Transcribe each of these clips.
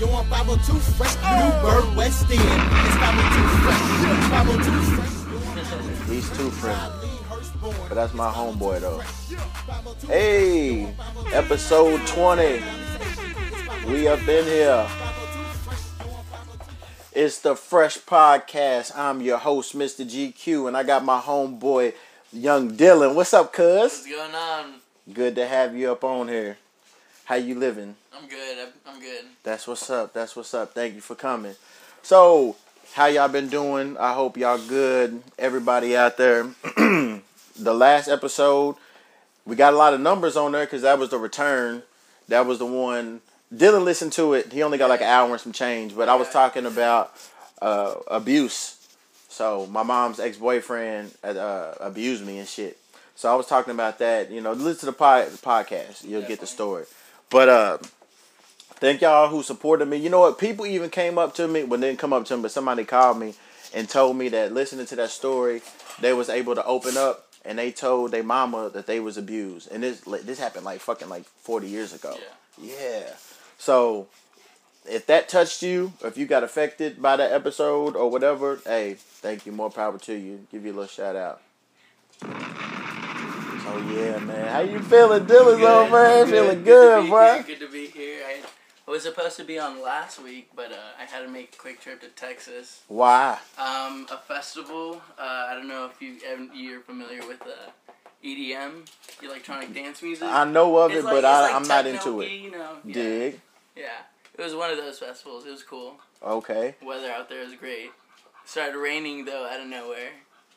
You want 502 fresh, Newburg, West End. It's 502 fresh. 502 fresh. He's too friendly. But that's my homeboy though. Hey, episode 20. We up in here. It's the Fresh Podcast. I'm your host, Mr. G'Cue, and I got my homeboy, Young Dylan. What's up, cuz? What's going on? Good to have you up on here. How you living? I'm good. I'm, good. That's what's up. That's what's up. Thank you for coming. So, how y'all been doing? I hope y'all good. Everybody out there. the last episode, we got a lot of numbers on there because that was the return. That was the one. Dylan listened to it. He only got like an hour and some change. But I was talking about uh, abuse. So my mom's ex boyfriend uh, abused me and shit. So I was talking about that. You know, listen to the pod- podcast. You'll get the story. But uh, thank y'all who supported me. You know what? People even came up to me. Well, they didn't come up to me, but somebody called me and told me that listening to that story, they was able to open up and they told their mama that they was abused. And this this happened like fucking like forty years ago. Yeah. Yeah. So if that touched you, if you got affected by that episode or whatever, hey, thank you. More power to you. Give you a little shout out. Oh yeah, man. How you feeling, Dylan? Oh man, feeling good, be bro. Here. Good to be here. I was supposed to be on last week, but uh, I had to make a quick trip to Texas. Why? Um, a festival. Uh, I don't know if you you're familiar with uh, EDM, electronic dance music. I know of It's it, like- but I, like I'm not into it. You know, yeah. Dig. Yeah, it was one of those festivals. It was cool. Okay. Weather out there was great. Started raining though out of nowhere.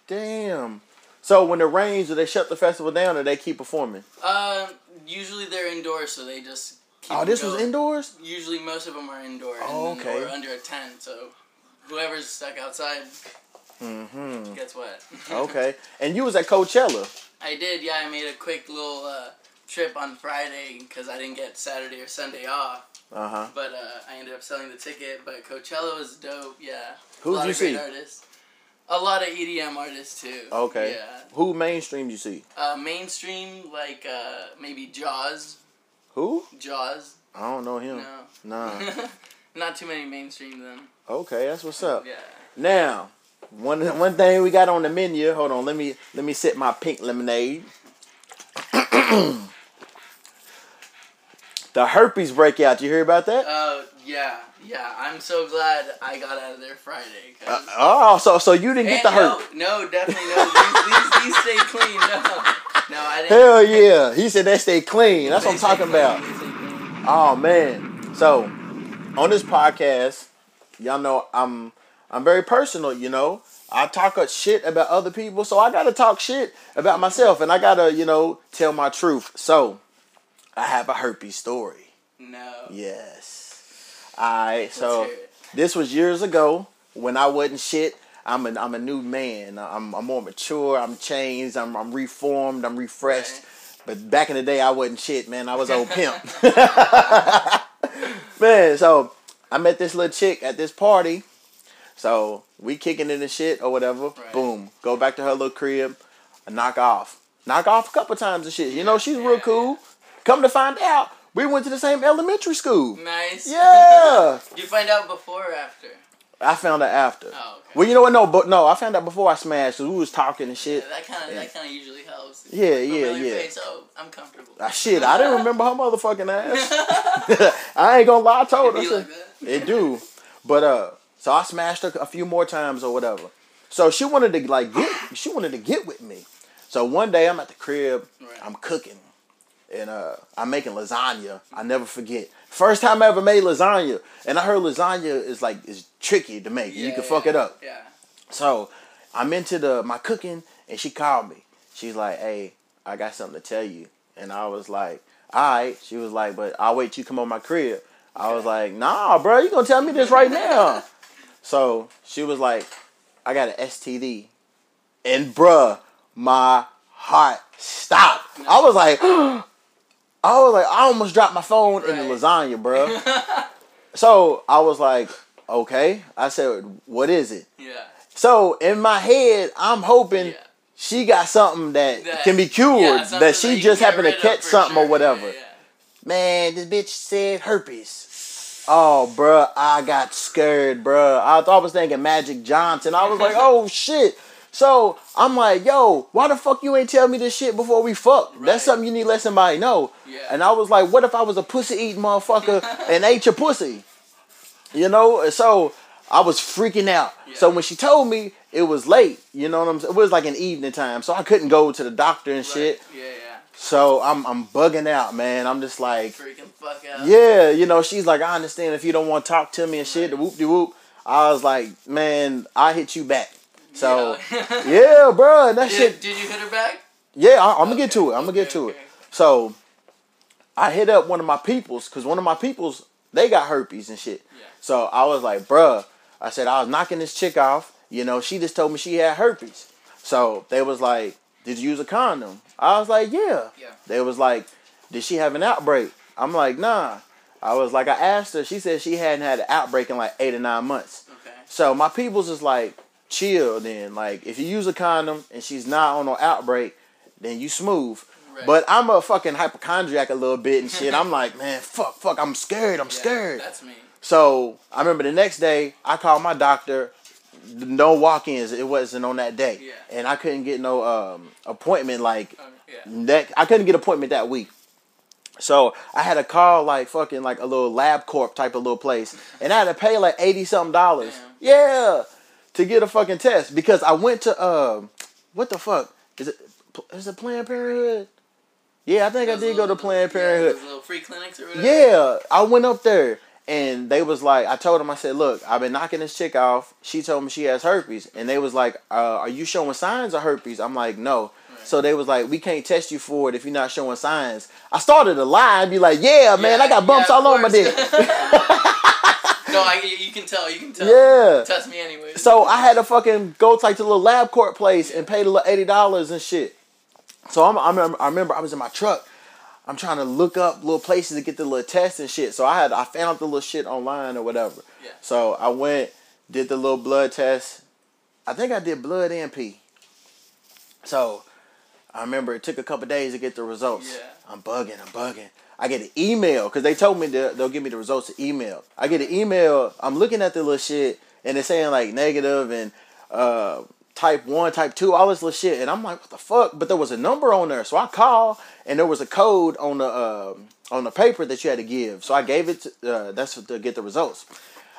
Damn. So when it rains, do they shut the festival down or they keep performing? Um, usually they're indoors, so they just. Keep Oh, this was indoors. Usually, most of them are indoors. Oh, and, okay. Or under a tent, so whoever's stuck outside Mm-hmm. gets wet. Okay. And you was at Coachella. I did, yeah. I made a quick little uh, trip on Friday because I didn't get Saturday or Sunday off. Uh huh. But uh, I ended up selling the ticket. But Coachella was dope, yeah. Who'd a you see? Artists. A lot of EDM artists too. Okay. Yeah. Who mainstream you see? Uh, mainstream like uh, maybe Jauz. Who? Jauz. I don't know him. No. Nah. Not too many mainstream then. Okay, that's what's up. Yeah. Now, one one thing we got on the menu. Hold on, let me let me sip my pink lemonade. the herpes breakout. You hear about that? Uh, yeah, yeah. I'm so glad I got out of there Friday. Uh, oh, so so you didn't get the no, herp? No, definitely no. These, these, these stay clean. No, no, I didn't. Hell yeah! He said they stay clean. That's what I'm talking about. they. Oh man. So on this podcast, y'all know I'm I'm very personal, you know. I talk a shit about other people, so I gotta talk shit about myself and I gotta, you know, tell my truth. So I have a herpes story. No. Yes. Alright, so Let's hear it. this was years ago when I wasn't shit. I'm a, I'm a new man. I'm, I'm more mature. I'm changed. I'm, I'm reformed. I'm refreshed. Right. But back in the day, I wasn't shit, man. I was old pimp. man, so I met this little chick at this party. So we kicking in the shit or whatever. Right. Boom. Go back to her little crib. Knock off. Knock off a couple times and shit. You know, she's real cool. Come to find out, we went to the same elementary school. Nice. Yeah. Did you find out before or after? I found out after. Oh, okay. Well, you know what? No, but no, I found out before I smashed. 'cause we was talking and shit. Yeah, that kind of Yeah. that kind of usually helps. Yeah, yeah, yeah. Face, oh, I'm comfortable. Ah, shit, I didn't remember her motherfucking ass. I ain't gonna lie, I told her. It like. It do, but uh, so I smashed her a few more times or whatever. So she wanted to like get, she wanted to get with me. So one day I'm at the crib, Right. I'm cooking, and uh, I'm making lasagna. I never forget. First time I ever made lasagna, and I heard lasagna is like is tricky to make. you Yeah, can fuck yeah, it up. Yeah. So I'm into the my cooking, and she called me. She's like, "Hey, I got something to tell you," and I was like, "All right." She was like, "But I'll wait till you come on my crib." I was like, "Nah, bro, you gonna tell me this right now?" so she was like, "I got an STD," and bruh, my heart stopped. I was like, I was like, I almost dropped my phone in the lasagna, bruh. so I was like, okay. I said, what is it? yeah. So in my head, I'm hoping Yeah. she got something that, That- can be cured. yeah, that she you just happened to catch something or whatever. Yeah. Man, this bitch said herpes. Oh, bruh, I got scared, bruh. I I was thinking Magic Johnson. I was like, oh shit. So I'm like, yo, why the fuck you ain't tell me this shit before we fuck? Right. That's something you need to let somebody know. Yeah. And I was like, what if I was a pussy eating motherfucker and ate your pussy? You know? And So I was freaking out. So when she told me it was late, you know what I'm saying? It was like an evening time. So I couldn't go to the doctor and Right. shit. Yeah, yeah. So I'm I'm bugging out, man. I'm just like Freaking fuck out. yeah, you know, she's like, I understand if you don't want to talk to me and shit, the whoop de whoop. I was like, man, I hit you back. So Yeah. yeah, bro, that did, shit. did you hit her back? Yeah, I, I'm gonna get to it. I'm gonna get okay, to okay. it. So I hit up one of my peoples because one of my peoples they got herpes and shit. Yeah. So I was like, bruh, I said I was knocking this chick off. You know, she just told me she had herpes. So they was like, did you use a condom? I was like, yeah. Yeah. They was like, did she have an outbreak? I'm like, nah. I was like, I asked her. She said she hadn't had an outbreak in like eight or nine months. Okay. So my people's is like, chill then. Like, if you use a condom and she's not on no outbreak, then you smooth. Right. But I'm a fucking hypochondriac a little bit and shit. I'm like, man, fuck, fuck, I'm scared. I'm Yeah, scared. That's me. So I remember the next day, I called my doctor. No walk-ins. It wasn't on that day, Yeah. and I couldn't get no um, appointment. Like Um, yeah. that, I couldn't get appointment that week. So I had to call like fucking like a little LabCorp type of little place, and I had to pay like eighty something dollars. Yeah, to get a fucking test because I went to um, what the fuck is it? Is it Planned Parenthood? Yeah, I think I Those did go to Planned Parenthood. little free clinics or whatever. Yeah, I went up there and they was like, I told them, I said, look, I've been knocking this chick off. She told me she has herpes, and they was like, uh, are you showing signs of herpes? I'm like, no. So they was like, we can't test you for it if you're not showing signs. I started to lie and be like, yeah, man, Yeah, I got bumps yeah, all over my dick. no, I, you can tell. You can tell. yeah. Test me anyway. So I had to fucking go to like the little LabCorp place and pay the little eighty dollars and shit. So I'm, I remember, I remember I was in my truck. I'm trying to look up little places to get the little tests and shit. So I had I found the little shit online or whatever. Yeah. So I went, did the little blood test. I think I did blood and pee. So I remember it took a couple days to get the results. Yeah. I'm bugging, I'm bugging. I get an email because they told me that they'll give me the results to email. I get an email. I'm looking at the little shit and it's saying like negative and uh, type one, type two, all this little shit. And I'm like, what the fuck? But there was a number on there, so I call and there was a code on the uh, on the paper that you had to give. So I gave it. To, uh, that's to get the results.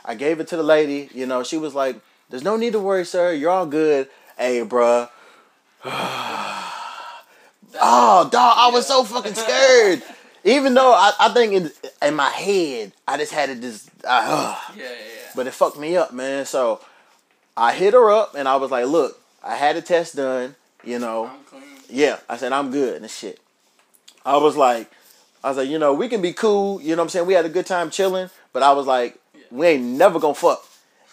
I gave it to the lady. You know, she was like, "There's no need to worry, sir. You're all good." Hey, bruh. Oh, dog, I was so fucking scared. Even though I, I think in, in my head, I just had it just, uh, Yeah, yeah, yeah. but it fucked me up, man. So I hit her up and I was like, look, I had a test done, you know. I'm clean. Yeah, I said, I'm good and shit. I was like, I was like, you know, we can be cool, you know what I'm saying? We had a good time chilling, but I was like, we ain't never gonna fuck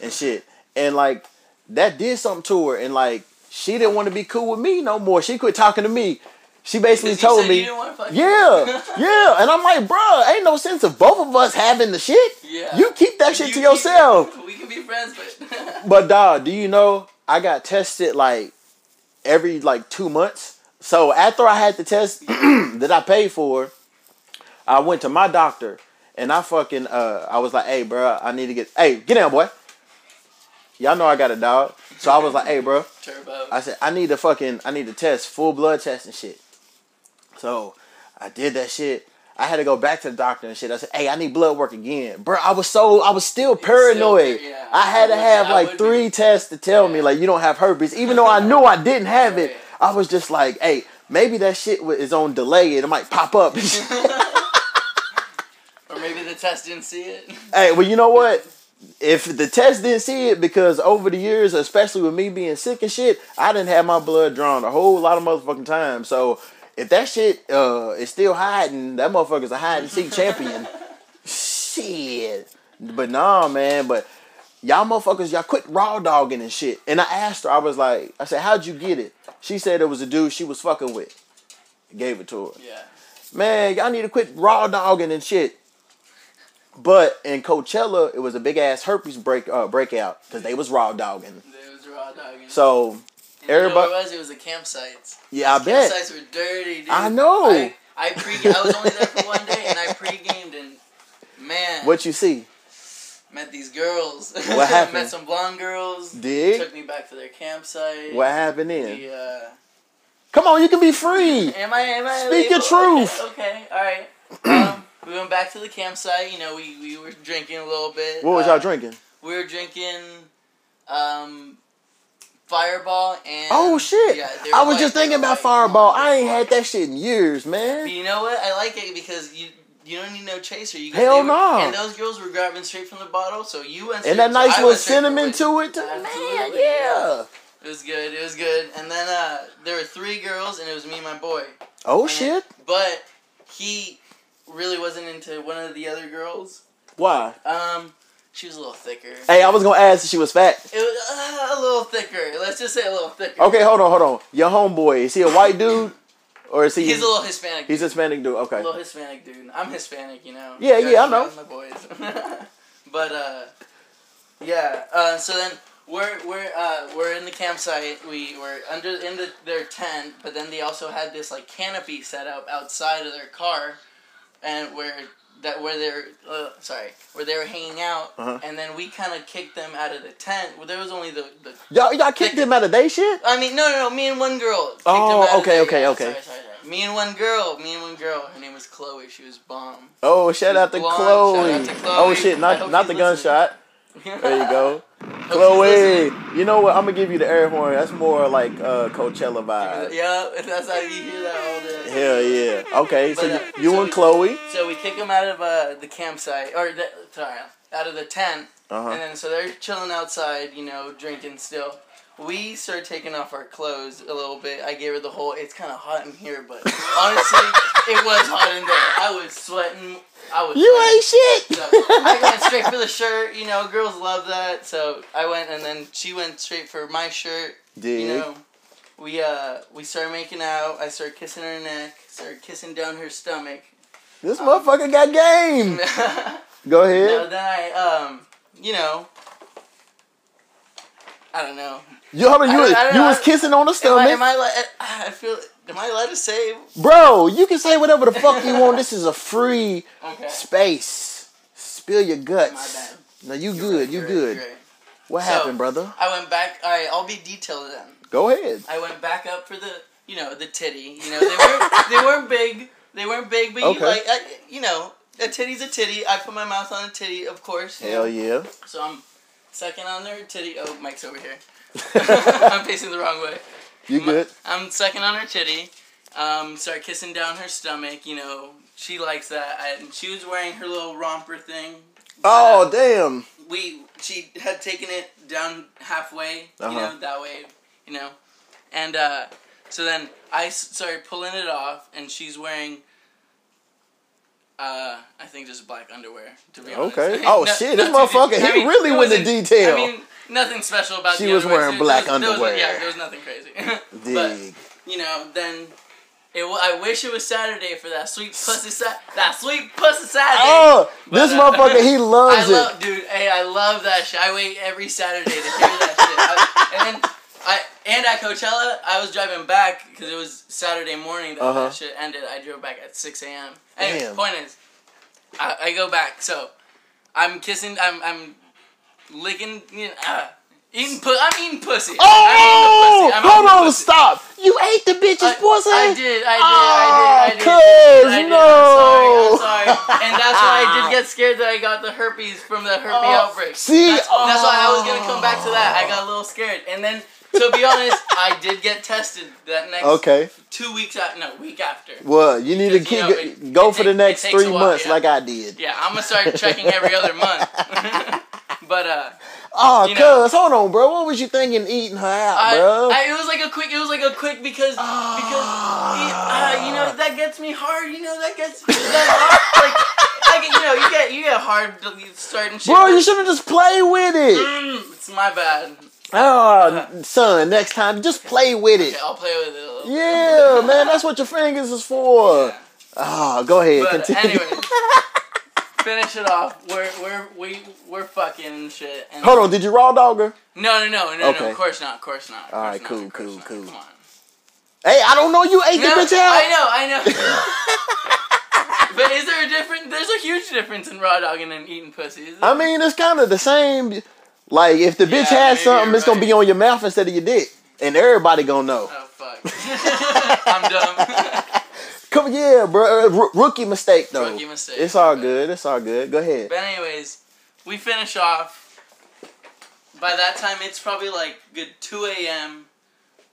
and shit. And like, that did something to her and like, she didn't want to be cool with me no more. She quit talking to me. She basically told me, you didn't wanna fuck yeah, yeah. And I'm like, bruh, ain't no sense of both of us having the shit. Yeah. You keep that shit You to yourself. We can be friends, but But dog, do you know I got tested like every like two months? So after I had the test that I paid for, I went to my doctor and I fucking uh I was like, hey bro, I need to get hey, get down boy. Y'all know I got a dog. So I was like, hey bro, turbo. I said I need to fucking I need to test full blood test and shit. So I did that shit. I had to go back to the doctor and shit. I said, "Hey, I need blood work again, bro." I was so I was still paranoid. yeah. I had to I would- have like three be. tests to tell me like you don't have herpes, even though I knew I didn't have it. I was just like, "Hey, maybe that shit is on delay. And it might pop up." or maybe the test didn't see it. hey, well, you know what? If the test didn't see it, because over the years, especially with me being sick and shit, I didn't have my blood drawn a whole lot of motherfucking time. So if that shit uh is still hiding, that motherfucker's a hide and seek champion. Shit. But nah, man. But y'all motherfuckers, y'all quit raw dogging and shit. And I asked her, I was like, I said, how'd you get it? She said it was a dude she was fucking with. Gave it to her. Yeah. Man, y'all need to quit raw dogging and shit. But in Coachella, it was a big ass herpes break uh, breakout because they was raw dogging. There was raw dogging. So And everybody- You know it was? It was the campsites. yeah, I bet. Campsites were dirty, dude. I know. I, I pre. I was only there for one day, and I pre-gamed, and man, What you see? met these girls. What happened? met some blonde girls. Dig? Took me back to their campsite. What happened then? We, uh, Come on, you can be free. am I? Am I? Speak your truth. Okay. okay, All right. Um, we went back to the campsite. You know, we, we were drinking a little bit. What was Uh, y'all drinking? We were drinking, um, Fireball and. Oh shit! Yeah, I was just thinking about. Fireball. I ain't had that shit in years, But man. you know what? I like it because you you don't need no chaser. You Hell no. And those girls were grabbing straight from the bottle, so you went. And that nice little went straight for cinnamon to it, too. man. Yeah. It was good. It was good. And then uh, there were three girls, and it was me and my boy. Oh And- shit! But he really wasn't into one of the other girls. Why? Um, she was a little thicker. Hey, I was gonna ask if she was fat. It was uh, a little thicker. Let's just say a little thicker. Okay, hold on, hold on. Your homeboy is he a white dude, or is he? He's a little Hispanic. He's a Hispanic dude. Okay. A little Hispanic dude. I'm Hispanic, you know. Yeah, Guys- yeah, I know. My boys. but uh, yeah. Uh, so then we're we're uh, we're in the campsite. We were under in the, their tent, but then they also had this like canopy set up outside of their car, and where that where they're uh, sorry where they were hanging out, Uh-huh. and then we kind of kicked them out of the tent. Well, there was only the the Y'all, y'all kicked them out of day shit. I mean, no, no, no. Me and one girl. kicked Oh, him out of okay, okay, okay. Sorry, sorry, sorry. Me and one girl. Me and one girl. Her name was Chloe. She was bomb. Oh, shout out to. Chloe. Shout out to Chloe. Oh shit, not not the listening. gunshot. There you go. Chloe, you know what? I'm gonna give you the air horn. That's more like uh, Coachella vibe. Yeah, that's how you hear that all day. Hell yeah. Okay, so uh, you, you so and we- Chloe. So we kick them out of uh, the campsite, or the, sorry, out of the tent, Uh and then so they're chilling outside, you know, drinking still. We start taking off our clothes a little bit. I gave her the whole. It's kind of hot in here, but honestly, it was hot in there. I was sweating. I was. You sweating. ain't shit. So I went straight for the shirt. You know, girls love that. So I went, and then she went straight for my shirt. Dig. You know, we uh we started making out. I started kissing her neck. Started kissing down her stomach. this motherfucker got game. Go no, ahead. then I um you know. I don't know. You, on, you, I was, I you know. was kissing on the Am I, stomach, am I? I feel. Am I allowed to say? bro. You can say whatever the fuck you want. This is a free Okay. space. Spill your My guts. bad. No, you good. You You're right, good. you're right. What So- happened, brother? I went back. All right, I'll be detailed then. Go ahead. I went back up for the, you know, the titty. You know, they weren't they weren't big. They weren't big, but Okay. you like, I, you know, a titty's a titty. I put my mouth on a titty, of course. Hell know. yeah. So I'm sucking on their titty. Oh, Mike's over here. I'm facing the wrong way. You My- good? I'm sucking on her titty. Um, start kissing down her stomach. You know, she likes that. I, And she was wearing her little romper thing. Oh damn. we she had taken it down halfway, Uh-huh. you know, that way, you know, and uh, so then I started pulling it off, and she's wearing, uh, I think just black underwear. To be honest. Okay. Oh, shit, this motherfucker, he really went into detail. I mean, nothing special about. She the was underwear. wearing black there was- there was- underwear. yeah, there was nothing crazy. but you know, then. It, I wish it was Saturday for that sweet pussy sa- that sweet pussy Saturday. Oh, But, this uh, motherfucker, he loves I loves love, it. dude. Hey, I love that shit. I wait every Saturday to hear that shit. I, and then I and at Coachella, I was driving back because it was Saturday morning that Uh-huh. that shit ended. I drove back at six a.m. Anyway, point is, I, I go back. So I'm kissing. I'm I'm licking. You know, uh, eating. Pu- I'm eating pussy. Oh, I'm eating pussy. I'm hold eating on, pussy. stop. You ate the bitch's I, pussy? I did, I did, Oh, I did, I did. I did. no. I'm sorry, I'm sorry. And that's why I did get scared that I got the herpes from the herpes Oh, outbreak. see? that's, that's why I was gonna come back to that. I got a little scared, and then to be honest, I did get tested that next Okay. two weeks after, no, week after. Well, you need to Because, you keep know, it- go it for the next three while, months yeah. like I did. Yeah, I'm gonna start checking every other month. but uh, Oh, You know. cuz, hold on, bro. What was you thinking eating her out, I, bro? I, it was like a quick. It was like a quick because because uh, you know that gets me hard. You know that gets that hard. Like, like you know you get you get hard to starting shit. bro, you should have just played with it. Mm, it's my bad. Oh, son, next time, just play with it. Okay, I'll play with it a little. Yeah, man, that's what your fingers is for. Yeah. Oh, go ahead, But continue. anyway, finish it off. We're we're we we're fucking shit. And Hold on, did you raw dog her? No, no, no, no, no. Of course not. Of course not. Of All right, not, cool, cool, not. cool. Come on. Hey, I don't know you ate No, the bitch out. I know, I know. but is there a difference? There's a huge difference in raw dogging and eating pussy. Is I mean, it's kind of the same. Like, if the bitch Yeah, has something, it's gonna be on your mouth instead of your dick, and everybody gonna know. Oh fuck. I'm dumb. Come, yeah, bro. R- rookie mistake though. Rookie mistake. It's all good. It's all good. Go ahead. But anyways, we finish off. By that time, it's probably like good 2 a.m.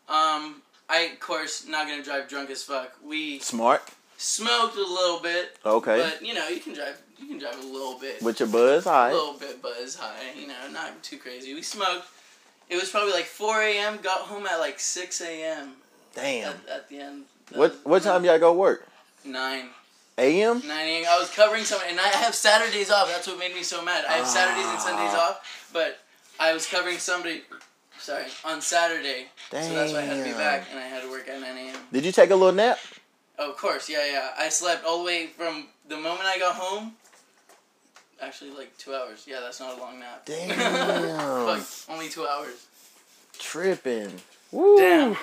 Um, I of course not gonna drive drunk as fuck. We Smart. smoked a little bit, Okay. but you know you can drive. You can drive a little bit. With your buzz, all a little bit buzz high, you know, not too crazy. We smoked. It was probably like 4 a.m. Got home at like 6 a.m. Damn. At, at the end. What what time y'all go work? Nine. A.M. 9 a.m. I was covering some, and I have Saturdays off. That's what made me so mad. I have Saturdays and Sundays off, but I was covering somebody, sorry, on Saturday. Damn. So that's why I had to be back, and I had to work at 9 a.m. Did you take a little nap? Of course, yeah, yeah. I slept all the way from the moment I got home. Actually, like two hours. Yeah, that's not a long nap. Damn. Fuck, only two hours. Tripping. Woo. Damn.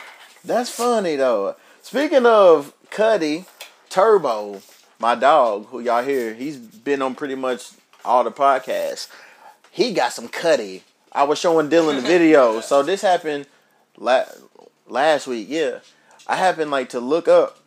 That's funny though. Speaking of cutty, Turbo, my dog, who y'all hear, he's been on pretty much all the podcasts. He got some cutty. I was showing Dylan the video. so this happened la- last week. Yeah, I happened like to look up,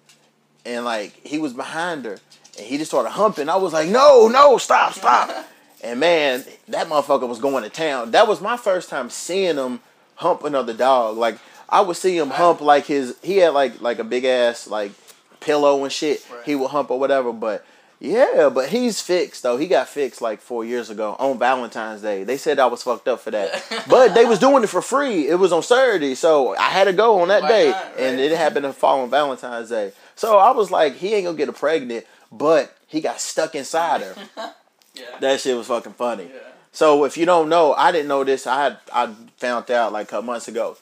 and like he was behind her, and he just started humping. I was like, no, no, stop, stop. and man, that motherfucker was going to town. That was my first time seeing him hump another dog. Like I would see him hump like his. He had like like a big ass like pillow and shit. Right. He would hump or whatever, but. Yeah, but he's fixed though. He got fixed like four years ago on Valentine's Day. They said I was fucked up for that, but they was doing it for free. It was on Saturday, so I had to go on that Why day, not, and it happened to fall on Valentine's Day. So I was like, he ain't gonna get her pregnant, but he got stuck inside her. Yeah. that shit was fucking funny. yeah. So if you don't know, I didn't know this. I had I found out like a couple months ago.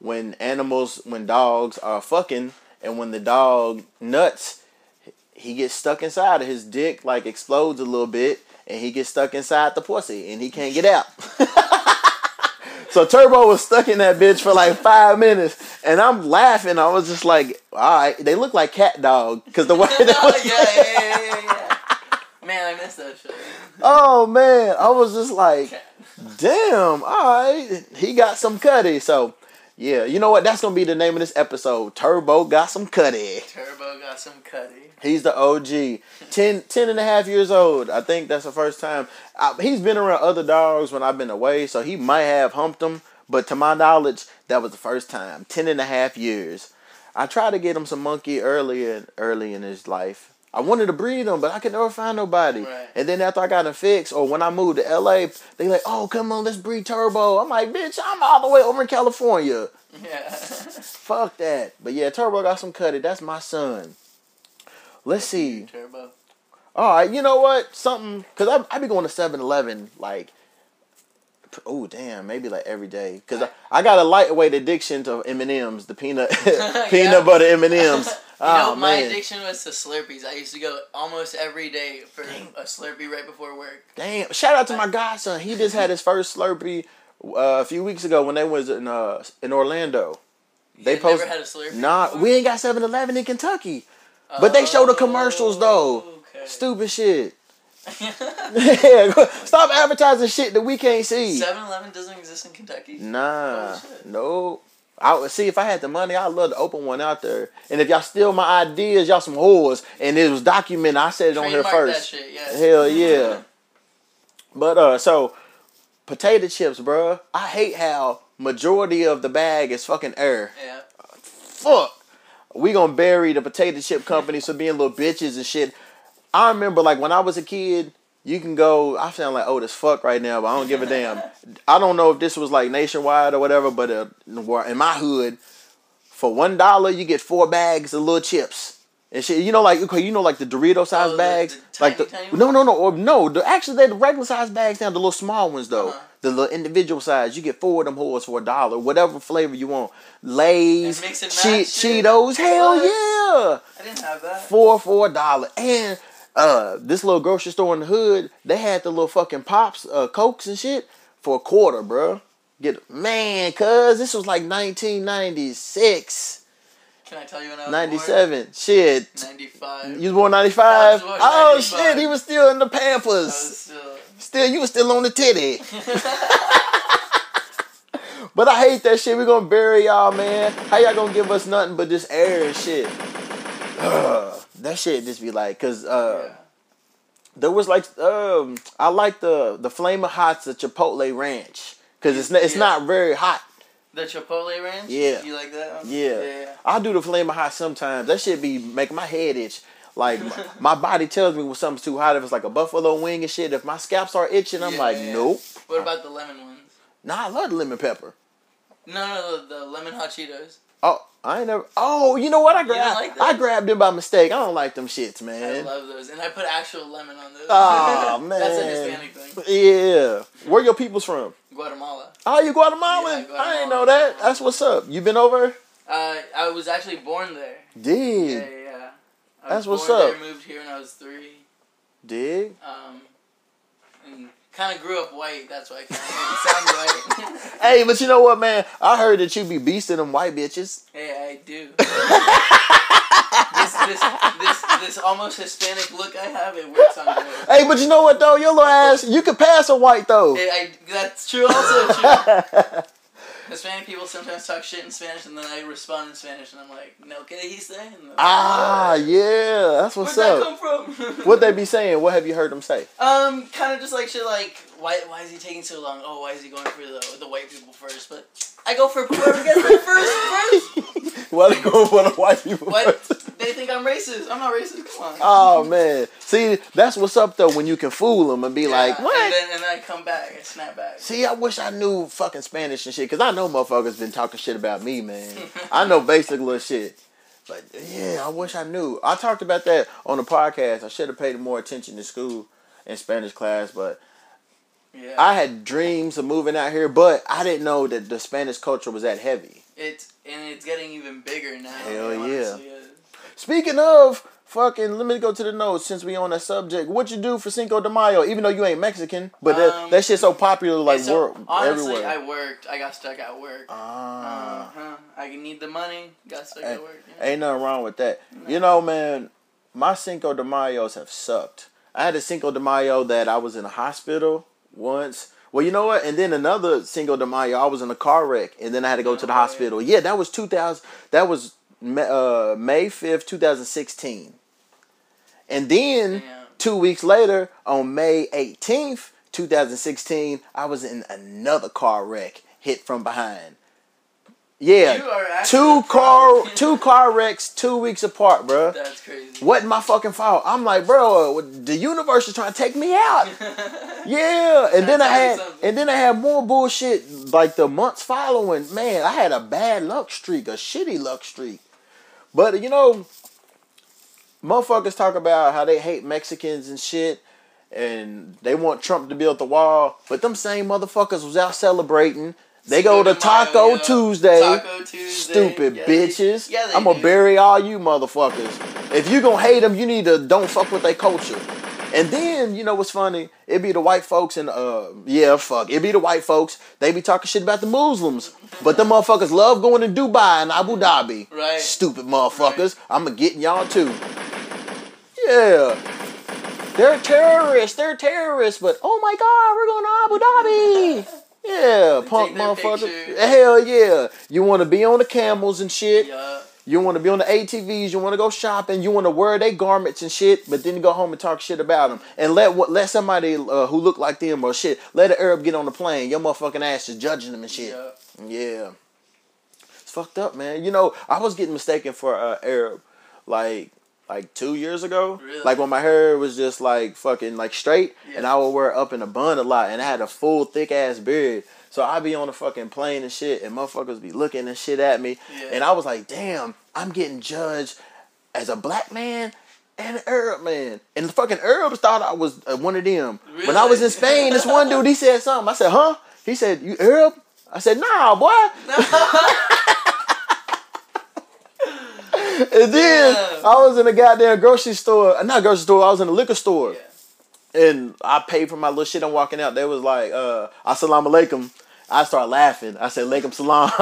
When animals, when dogs are fucking, and when the dog nuts, he gets stuck inside of his dick, like explodes a little bit, and he gets stuck inside the pussy, and he can't get out. so Turbo was stuck in that bitch for like five minutes, and I'm laughing. I was just like, all right, they look like CatDog because the way that was. yeah, yeah, yeah, yeah, yeah. Man, I missed that shit. Oh man, I was just like, damn, all right, he got some cutty. So, yeah, you know what? That's gonna be the name of this episode. Turbo got some cutty. Turbo got some cutty. He's the OG. 10, 10 and a half years old. I think that's the first time. I, he's been around other dogs when I've been away, so he might have humped them. But to my knowledge, that was the first time. 10 and a half years. I tried to get him some monkey earlier, early in his life. I wanted to breed him, but I could never find nobody. Right. And then after I got him fixed, or when I moved to LA, they like, oh, come on, let's breed Turbo. I'm like, bitch, I'm all the way over in California. Yeah. Fuck that. But yeah, Turbo got some cutty. That's my son. Let's see. Turbo. All right, you know what? Something because I I be going to 7-Eleven like, oh damn, maybe like every day because I, I got a lightweight addiction to M and M's, the peanut peanut Yeah. butter M and M's. You Oh know, my man, addiction was to Slurpees. I used to go almost every day for a Slurpee right before work. damn! Shout out to my godson. He just had his first Slurpee uh, a few weeks ago when they was in uh in Orlando. They post never had a Slurpee. nah, before? we ain't got 7-Eleven in Kentucky, but they show the commercials though. Oh, Okay. Stupid shit. yeah, stop advertising shit that we can't see. 7-Eleven doesn't exist in Kentucky. Nah, Oh, no. I would see if I had the money, I'd love to open one out there. And if y'all steal my ideas, y'all some whores. And it was documented. I said it on here Trademark that first. shit, yeah. Hell yeah. But uh, so potato chips, bruh. I hate how majority of the bag is fucking air. Yeah. Fuck. We gonna bury the potato chip companies for being little bitches and shit. I remember like when I was a kid, you can go. I sound like old as fuck right now, but I don't give a damn. I don't know if this was like nationwide or whatever, but uh, in my hood, for one dollar you get four bags of little chips and shit. You know, like okay, you know, like the Dorito size Oh, the- bags, the like the tiny, tiny no, no, no, or no. The, actually, they're the regular size bags now. The little small ones though, Uh-huh. The little individual size. You get four of them whores for a dollar, whatever flavor you want. Lay's, And mix and che- Cheetos, hell yeah I didn't have that. four for a dollar. And uh, this little grocery store in the hood, they had the little fucking pops, uh, cokes and shit for a quarter, bro. Get man, cuz this was like 1996. Can I tell you when I was Ninety seven. Shit. Ninety-five. You was born 95? I was born Oh 95. shit, he was still in the I Pampers. Still. You was still on the titty. But I hate that shit. We gonna bury y'all, man. How y'all gonna give us nothing but this air and shit? Ugh, that shit just be like, cause uh, yeah. there was like, um, I like the the Flamin' Hots, the Chipotle Ranch, cause it's not, it's Yeah. not very hot. The Chipotle ranch. Yeah. You like that? One? Yeah. Yeah. I do the Flamin' Hot sometimes. That shit be making my head itch. Like my, my body tells me when something's too hot. If it's like a buffalo wing and shit, if my scalps are itching, I'm Yeah, like, yeah. nope. What about the lemon ones? Nah, I love the lemon pepper. No, no, the, the lemon hot Cheetos. Oh, I ain't never. Oh, you know what? I grabbed. like? I grabbed them by mistake. I don't like them shits, man. I love those, and I put actual lemon on those. Aw, That's a. Hispanic thing. Yeah. Where your people's from? Guatemala. Oh, you Guatemalan? Yeah, I ain't Guatemala. know that. That's what's up. You been over? Uh, I was actually born there. Dig. Yeah, yeah. yeah. I That's was what's born up. There, moved here when I was three. Dig. Um, and kind of grew up white. That's why I kind of sound white. Hey, but you know what, man? I heard that you be beasting them white bitches. hey, I do. this, this, this, this almost Hispanic look I have, it works on girls. Hey, but you know what though? Your little ass, you could pass a white though. Hey, I, that's true. Also true. Hispanic people sometimes talk shit in Spanish, and then I respond in Spanish, and I'm like, "No, que dijiste?" Like, ah, yeah, that's what's Where'd up. that come from? What they be saying? What have you heard them say? Um, kind of just like shit. Like, why? Why is he taking so long? Oh, why is he going for the the white people first? But I go for whoever gets there first. First. Why they going for the white people? What? first? They think I'm racist. I'm not racist. Come on. Oh man, see that's what's up though when you can fool them and be Yeah, like, what? And then, and then I come back. and snap back. See, I wish I knew fucking Spanish and shit, cause I know motherfuckers been talking shit about me, man. I know basic little shit, but yeah, I wish I knew. I talked about that on the podcast. I should have paid more attention to school and Spanish class, but Yeah. I had dreams of moving out here, but I didn't know that the Spanish culture was that heavy. it's and it's getting even bigger now. Hell yeah. Speaking of fucking, let me go to the notes since we on that subject. What you do for Cinco de Mayo? Even though you ain't Mexican, but that, Um, that shit's so popular, like so, work honestly, everywhere. I worked. I got stuck at work. ah. Uh-huh. I need the money. Got stuck at work. Yeah. Ain't nothing wrong with that. You know, man, my Cinco de Mayos have sucked. I had a Cinco de Mayo that I was in a hospital once. Well, you know what? And then another Cinco de Mayo, I was in a car wreck, and then I had to go to the way. hospital. Yeah, that was two thousand. That was uh, May fifth, two thousand sixteen. And then Damn. two weeks later, on May eighteenth, two thousand sixteen, I was in another car wreck, hit from behind. Yeah, You are actually two car two car wrecks two weeks apart, bro. That's crazy. Wasn't my fucking fault. I'm like, bro, the universe is trying to take me out. Yeah, and then I had and then I had more bullshit like the months following. Man, I had a bad luck streak, a shitty luck streak. But you know, motherfuckers talk about how they hate Mexicans and shit, and they want Trump to build the wall. But them same motherfuckers was out celebrating. They go to Cinco de Mayo, Taco. Tuesday. Taco Tuesday. Stupid Yeah, they- bitches. yeah, they I'm gonna bury all you motherfuckers. If you gonna hate them, you need to don't fuck with their culture. And then you know what's funny? It be the white folks and uh yeah fuck it be the white folks. They be talking shit about the Muslims, but the motherfuckers love going to Dubai and Abu Dhabi. Right. Stupid motherfuckers. I'm gonna get y'all too. Yeah. They're terrorists. They're terrorists. But oh my God, we're going to Abu Dhabi. Yeah, punk motherfucker. picture. Hell yeah. You want to be on the camels and shit. Yeah. You want to be on the ATVs. You want to go shopping. You want to wear their garments and shit. But then you go home and talk shit about them. And let let somebody uh, who look like them or shit let an Arab get on the plane. Your motherfucking ass is judging them and shit. Yeah. Yeah. It's fucked up, man. You know, I was getting mistaken for uh, Arab like like two years ago. Really? Like when my hair was just like fucking like straight and I would wear up in a bun a lot and I had a full thick ass beard. So I'd be on the fucking plane and shit and motherfuckers be looking and shit at me. Yeah. And I was like, damn, I'm getting judged as a black man and an Arab man. And the fucking Arabs thought I was uh, one of them. When I was in Spain, this one dude, he said something. I said, huh? He said, you Arab? I said, nah, boy. And then Yeah. I was in a goddamn grocery store. uh, Not grocery store. I was in a liquor store, Yeah. and I paid for my little shit. I'm walking out. They was like, uh, "Assalamu alaikum." I start laughing. I said, "Alaikum salam."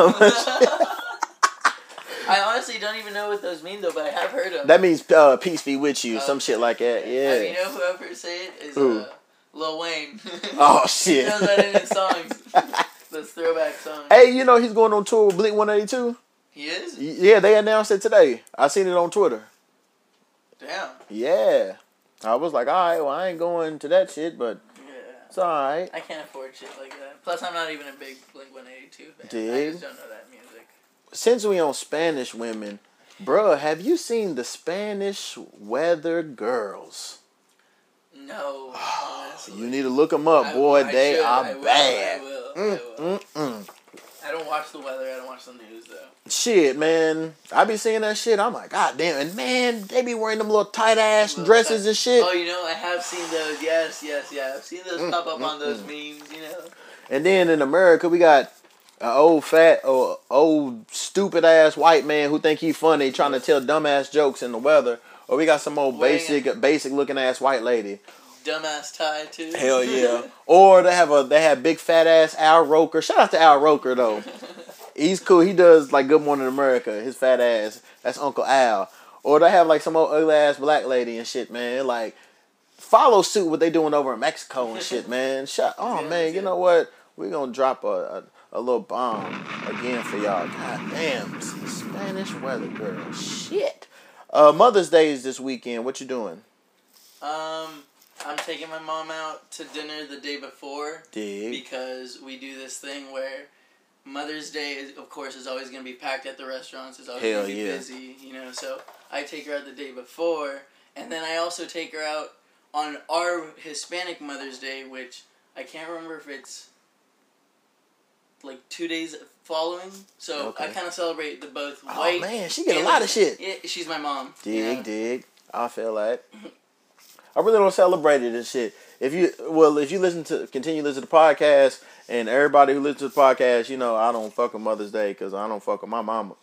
I honestly don't even know what those mean though, but I have heard them. That means uh, peace be with you, some shit like that. Uh, you Yeah. know whoever say it is Who? uh, Lil Wayne. Oh he shit. knows that in his songs. Those throwback songs. Hey, you know he's going on tour with Blink One Eighty Two. He is? Yeah, they announced it today. I seen it on Twitter. Damn. Yeah. I was like, all right, well, I ain't going to that shit, but Yeah. It's all right. I can't afford shit like that. Plus, I'm not even a big Blink 182 fan. I just don't know that music. Since we on Spanish women, bruh, have you seen the Spanish Weather Girls? No. You need to look them up, I- boy. They should. are bad. I will. Mm, mm, mm. I don't watch the weather. I don't watch the news though. Shit, man. I be seeing that shit. I'm like, God damn. And man, they be wearing them little tight ass Little dresses tight- and shit. Oh, you know, I have seen those. Yes, yes, yeah. I've seen those Mm, pop up mm, on those mm. memes. You know. And then in America, we got an old fat or old stupid ass white man who think he funny trying to tell dumbass jokes in the weather. Or we got some old Wearing basic basic looking ass white lady. Dumbass tie too. Hell yeah. or they have a they have big fat ass Al Roker. Shout out to Al Roker though. He's cool. He does like Good Morning America. His fat ass. That's Uncle Al. Or they have like some old ugly ass black lady and shit, man. Like follow suit what they doing over in Mexico and shit, man. Shut. Oh Yeah, man, you yeah. know what? We're gonna drop a, a a little bomb again for y'all. God damn, Spanish weather girl. Shit. Uh, Mother's Day is this weekend. What you doing? Um, I'm taking my mom out to dinner the day before Dig. because we do this thing where Mother's Day, is, of course, is always going to be packed at the restaurants. It's always going to be yeah. busy, you know. So I take her out the day before, and then I also take her out on our Hispanic Mother's Day, which I can't remember if it's like two days following. So I kind of celebrate the both Oh white. man, she get a lot of shit. Yeah, she's my mom. you Dig, know? dig. I feel that. I really don't celebrate it and shit. If you well, if you listen to continue to listen to the podcast, and everybody who listens to the podcast, you know I don't fuck with Mother's Day because I don't fuck with my mama.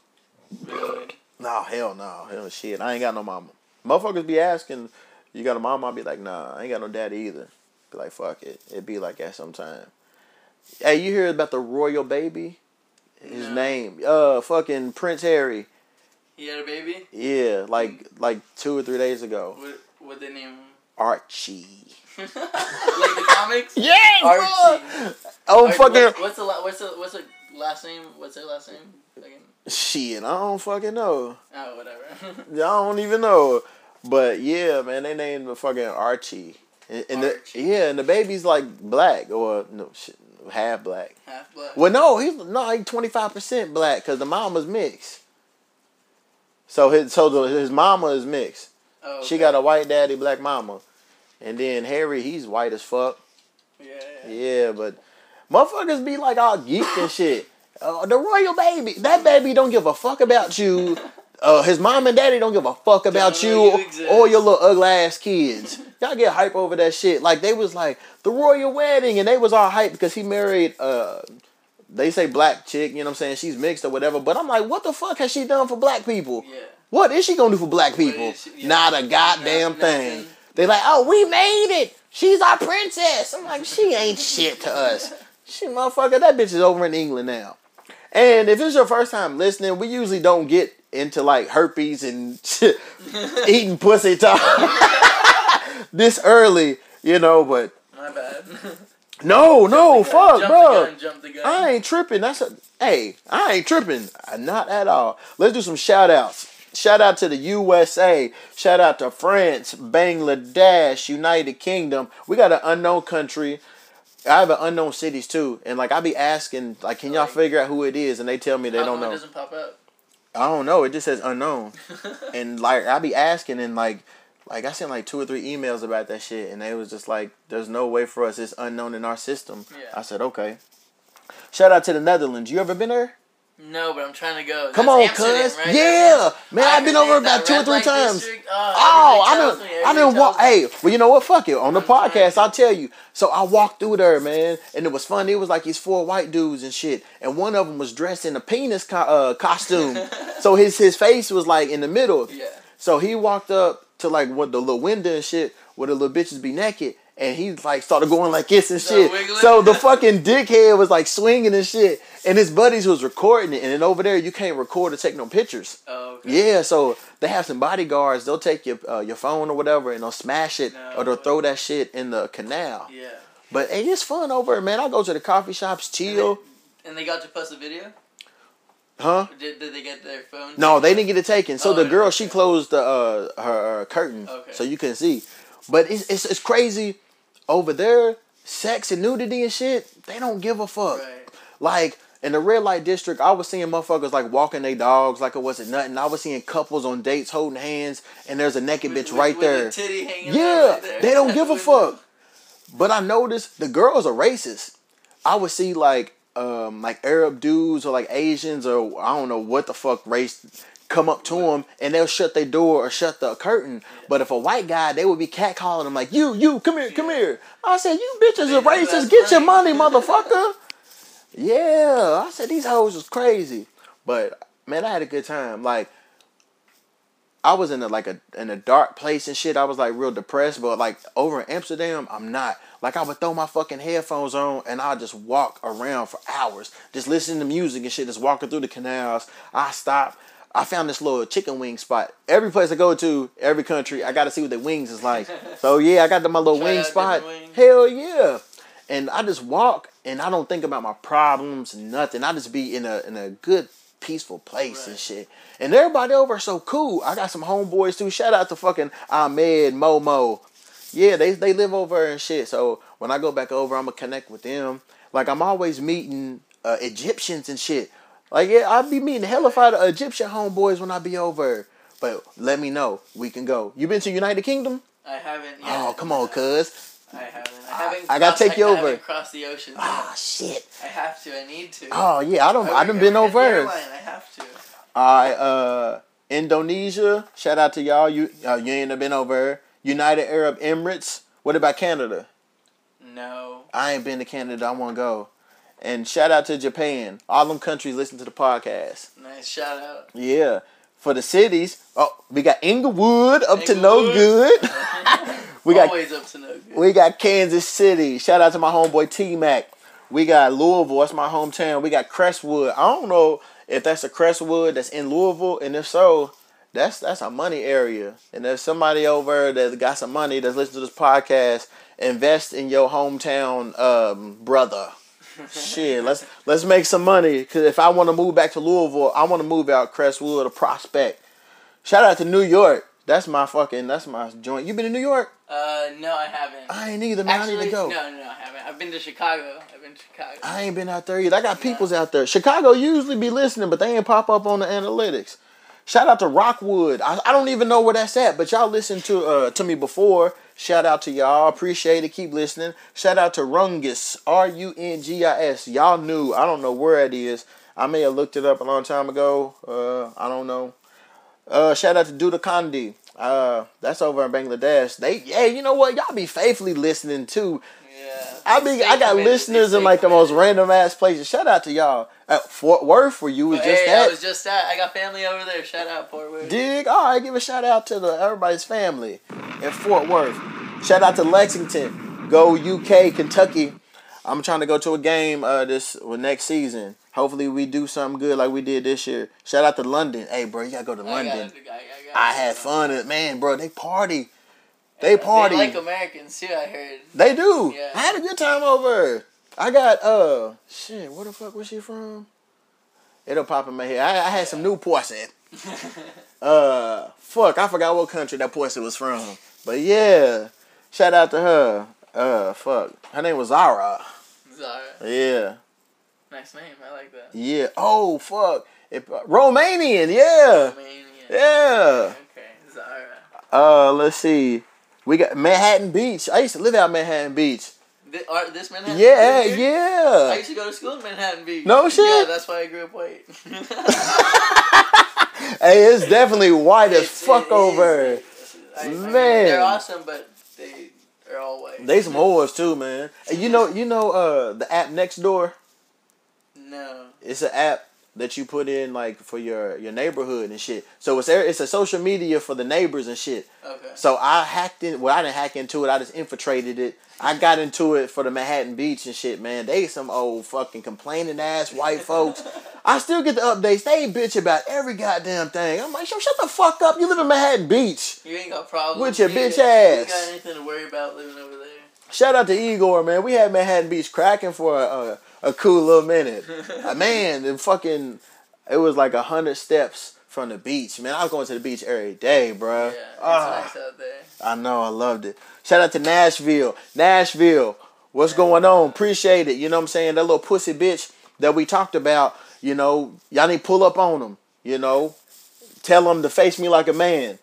No, hell no, hell shit. I ain't got no mama. Motherfuckers be asking, you got a mama? I be like, nah, I ain't got no daddy either. Be like, fuck it. It be like that sometime. Hey, you hear about the royal baby? His No. name, uh, fucking Prince Harry. He had a baby. Yeah, like like two or three days ago. What what they name him? Archie. like the comics. Yeah, Archie. Oh Ar- fucking What's, what's the what's the what's the last name? What's their last name? Fucking- shit. I don't fucking know. Oh, whatever. I don't even know. But yeah, man, they named the fucking Archie. And, and the, Archie. yeah, and the baby's like black or no shit, half black. Half black. Well, no, he's no like twenty five percent black because the mama's mixed. So his so the, his mama is mixed. Oh, She got a white daddy, black mama, and then Harry, he's white as fuck. Yeah. yeah. But motherfuckers be like all geeked and shit. Uh, the royal baby, that baby don't give a fuck about you. Uh, his mom and daddy don't give a fuck about you you or, your little ugly ass kids. Y'all get hype over that shit. Like they was like the royal wedding, and they was all hype because he married. Uh, they say black chick, you know what I'm saying? She's mixed or whatever. But I'm like, what the fuck has she done for black people? Yeah. What is she gonna do for black people? she- yeah. Not a goddamn Not- thing. nothing. They like, oh, we made it. She's our princess. I'm like, she ain't shit to us. She motherfucker, that bitch is over in England now. And if it's your first time listening, we usually don't get into like herpes and eating pussy talk this early, you know. But My bad. no, no, fuck, bro. The gun, jump the gun. I ain't tripping. That's a hey, I ain't tripping. Not at all. Let's do some shout outs. Shout out to the USA. Shout out to France, Bangladesh, United Kingdom. We got an unknown country. I have an unknown cities too. And like I be asking, like, can y'all Like- figure out who it is? And they tell me they don't know. doesn't pop up. I don't know. It just says unknown. and like I be asking and like like I sent like two or three emails about that shit and they was just like, There's no way for us, it's unknown in our system. Yeah. I said, Okay. Shout out to the Netherlands. You ever been there? No, but I'm trying to go. Come That's on, Amsterdam, cuz. right? Yeah. Man, I've been over about two or three times. district, Oh, I everybody tells done, me, I done walk. me. Hey, well, you know what? Fuck it. On the I'm podcast. I'll tell you. So I walked through there, man, and it was funny. It was like these four white dudes and shit, and one of them was dressed in a penis co- uh, costume. so his his face was like in the middle. Yeah. So he walked up to like what the little window and shit, where the little bitches be naked. And he like started going like this and shit. So the fucking dickhead was like swinging and shit. And his buddies was recording it, and then over there you can't record or take no pictures. Oh, okay. Yeah, so they have some bodyguards. They'll take your uh, your phone or whatever, and they'll smash it, No or they'll throw that shit in the canal. Yeah. But hey, it's fun over there, man. I go to the coffee shops, chill, And they got to post a video? huh? Did, did they get their phone? No, they didn't get it taken. So Oh, the okay. girl, she closed the uh, her, her curtain, Okay. so you couldn't see. But it's, it's it's crazy over there. Sex and nudity and shit, they don't give a fuck. Right. Like in the red light district, I was seeing motherfuckers like walking their dogs like it wasn't nothing. I was seeing couples on dates holding hands, and there's a naked With- bitch with- right with there. the titty hanging out Yeah, right there. they don't give a fuck. But I noticed the girls are racist. I would see like um like Arab dudes or like Asians or I don't know what the fuck race come up to them and they'll shut their door or shut the curtain. But if a white guy, they would be catcalling them like, "You, you, come here, come here." I said, "You bitches are racist. Get your money, motherfucker." yeah, I said these hoes was crazy, but man, I had a good time. Like. I was in a like a in a dark place and shit. I was like real depressed, but like over in Amsterdam, I'm not. Like I would throw my fucking headphones on and I'd just walk around for hours, just listening to music and shit, just walking through the canals. I stop. I found this little chicken wing spot. Every place I go to, every country, I got to see what the wings is like. so yeah, I got to my little Try wing spot. wings. Hell yeah. And I just walk and I don't think about my problems, nothing. I just be in a in a good peaceful place and shit. And everybody over so cool. I got some homeboys too. Shout out to fucking Ahmed Momo. Yeah, they they live over and shit. So when I go back over, I'm gonna connect with them. Like I'm always meeting uh, Egyptians and shit. Like yeah, I'll be meeting of Egyptian homeboys when I be over. But let me know. We can go. You been to United Kingdom? I haven't yet. Oh, come on, cuz. I haven't. I haven't. I gotta take you over. haven't the ocean. Ah, shit. I have to. I need to. Oh yeah, I don't. I done work been over. airline, I have to. Alright, uh, Indonesia. Shout out to y'all. You uh, you ain't been over. United Arab Emirates. What about Canada? No. I ain't been to Canada. I want to go. And shout out to Japan. All them countries listen to the podcast. Nice shout out. Yeah. For the cities, oh, we got Inglewood up to no good. we got Always up to no good. we got Kansas City. Shout out to my homeboy T Mac. We got Louisville. That's my hometown. We got Crestwood. I don't know if that's a Crestwood that's in Louisville, and if so, that's that's a money area. And there's somebody over there that got some money that's listening to this podcast. Invest in your hometown, um, brother. Shit, let's let's make some money. Cause if I want to move back to Louisville, I want to move out Crestwood or Prospect. Shout out to New York. That's my fucking. That's my joint. You been to New York? Uh, no, I haven't. I ain't either, man. I need to go. no, no, no, I haven't. I've been to Chicago. I've been to Chicago. I ain't been out there either. I got peoples out there. Chicago usually be listening, but they ain't pop up on the analytics. Shout out to Rockwood. I, I don't even know where that's at, but y'all listened to uh to me before. Shout out to y'all. Appreciate it. Keep listening. Shout out to Rungis. R U N G I S. Y'all knew. I don't know where it is. I may have looked it up a long time ago. Uh, I don't know. Uh, shout out to Duda Kandi. Uh, that's over in Bangladesh. They, yeah, you know what? Y'all be faithfully listening too. Yeah. I be I got listeners in like the most random ass places. Shout out to y'all. At Fort Worth for you was But just hey, that. I was just that. I got family over there. Shout out Fort Worth. Dig. All right, give a shout out to the everybody's family in Fort Worth. Shout out to Lexington. Go UK, Kentucky. I'm trying to go to a game uh this well, next season. Hopefully we do something good like we did this year. Shout out to London. Hey bro, you gotta go to I London. it, I, I, I had fun. Man, bro, they party. They party. They like Americans too. I heard. They do. Yeah. I had a good time over. I got uh shit. Where the fuck was she from? It'll pop in my head. I, I had some new pussy. Uh, fuck, I forgot what country that pussy was from. But yeah, shout out to her. Uh, fuck, her name was Zara. Zara. Yeah, Nice name. I like that. yeah. Oh fuck, it, Romanian. Yeah, Romanian. yeah. Okay, Zara. Uh, let's see. We got Manhattan Beach. I used to live out Manhattan Beach. Are- this Manhattan. Yeah, Beach here? I yeah. used to go to school in Manhattan Beach. No shit? Yeah, that's why I grew up white. Hey, it's definitely white as fuck it over. I- I mean, Man. they're awesome, but they all white. They some whores too, man. And you know, you know, uh, the app Nextdoor. no. It's an app that you put in like for your your neighborhood and shit. So it's er, it's a social media for the neighbors and shit. Okay. So I hacked in. Well, I didn't hack into it. I just infiltrated it. I got into it for the Manhattan Beach and shit, man. They some old fucking complaining ass white folks. I still get the updates. They bitch about every goddamn thing. I'm like, yo, shut the fuck up. You live in Manhattan Beach. You ain't got problems. With your You bitch ain't- You ass. got anything to worry about living over there? Shout out to Igor, man. We had Manhattan Beach cracking for a, a, a cool little minute. Uh, man, the fucking, it was like a hundred steps from the beach. Man, I was going to the beach every day, bro. Yeah, it's Ah. nice out there. I know, I loved it. Shout out to Nashville. Nashville, what's going on? Appreciate it. You know what I'm saying? That little pussy bitch that we talked about, you know, y'all need to pull up on them, you know, tell them to face me like a man.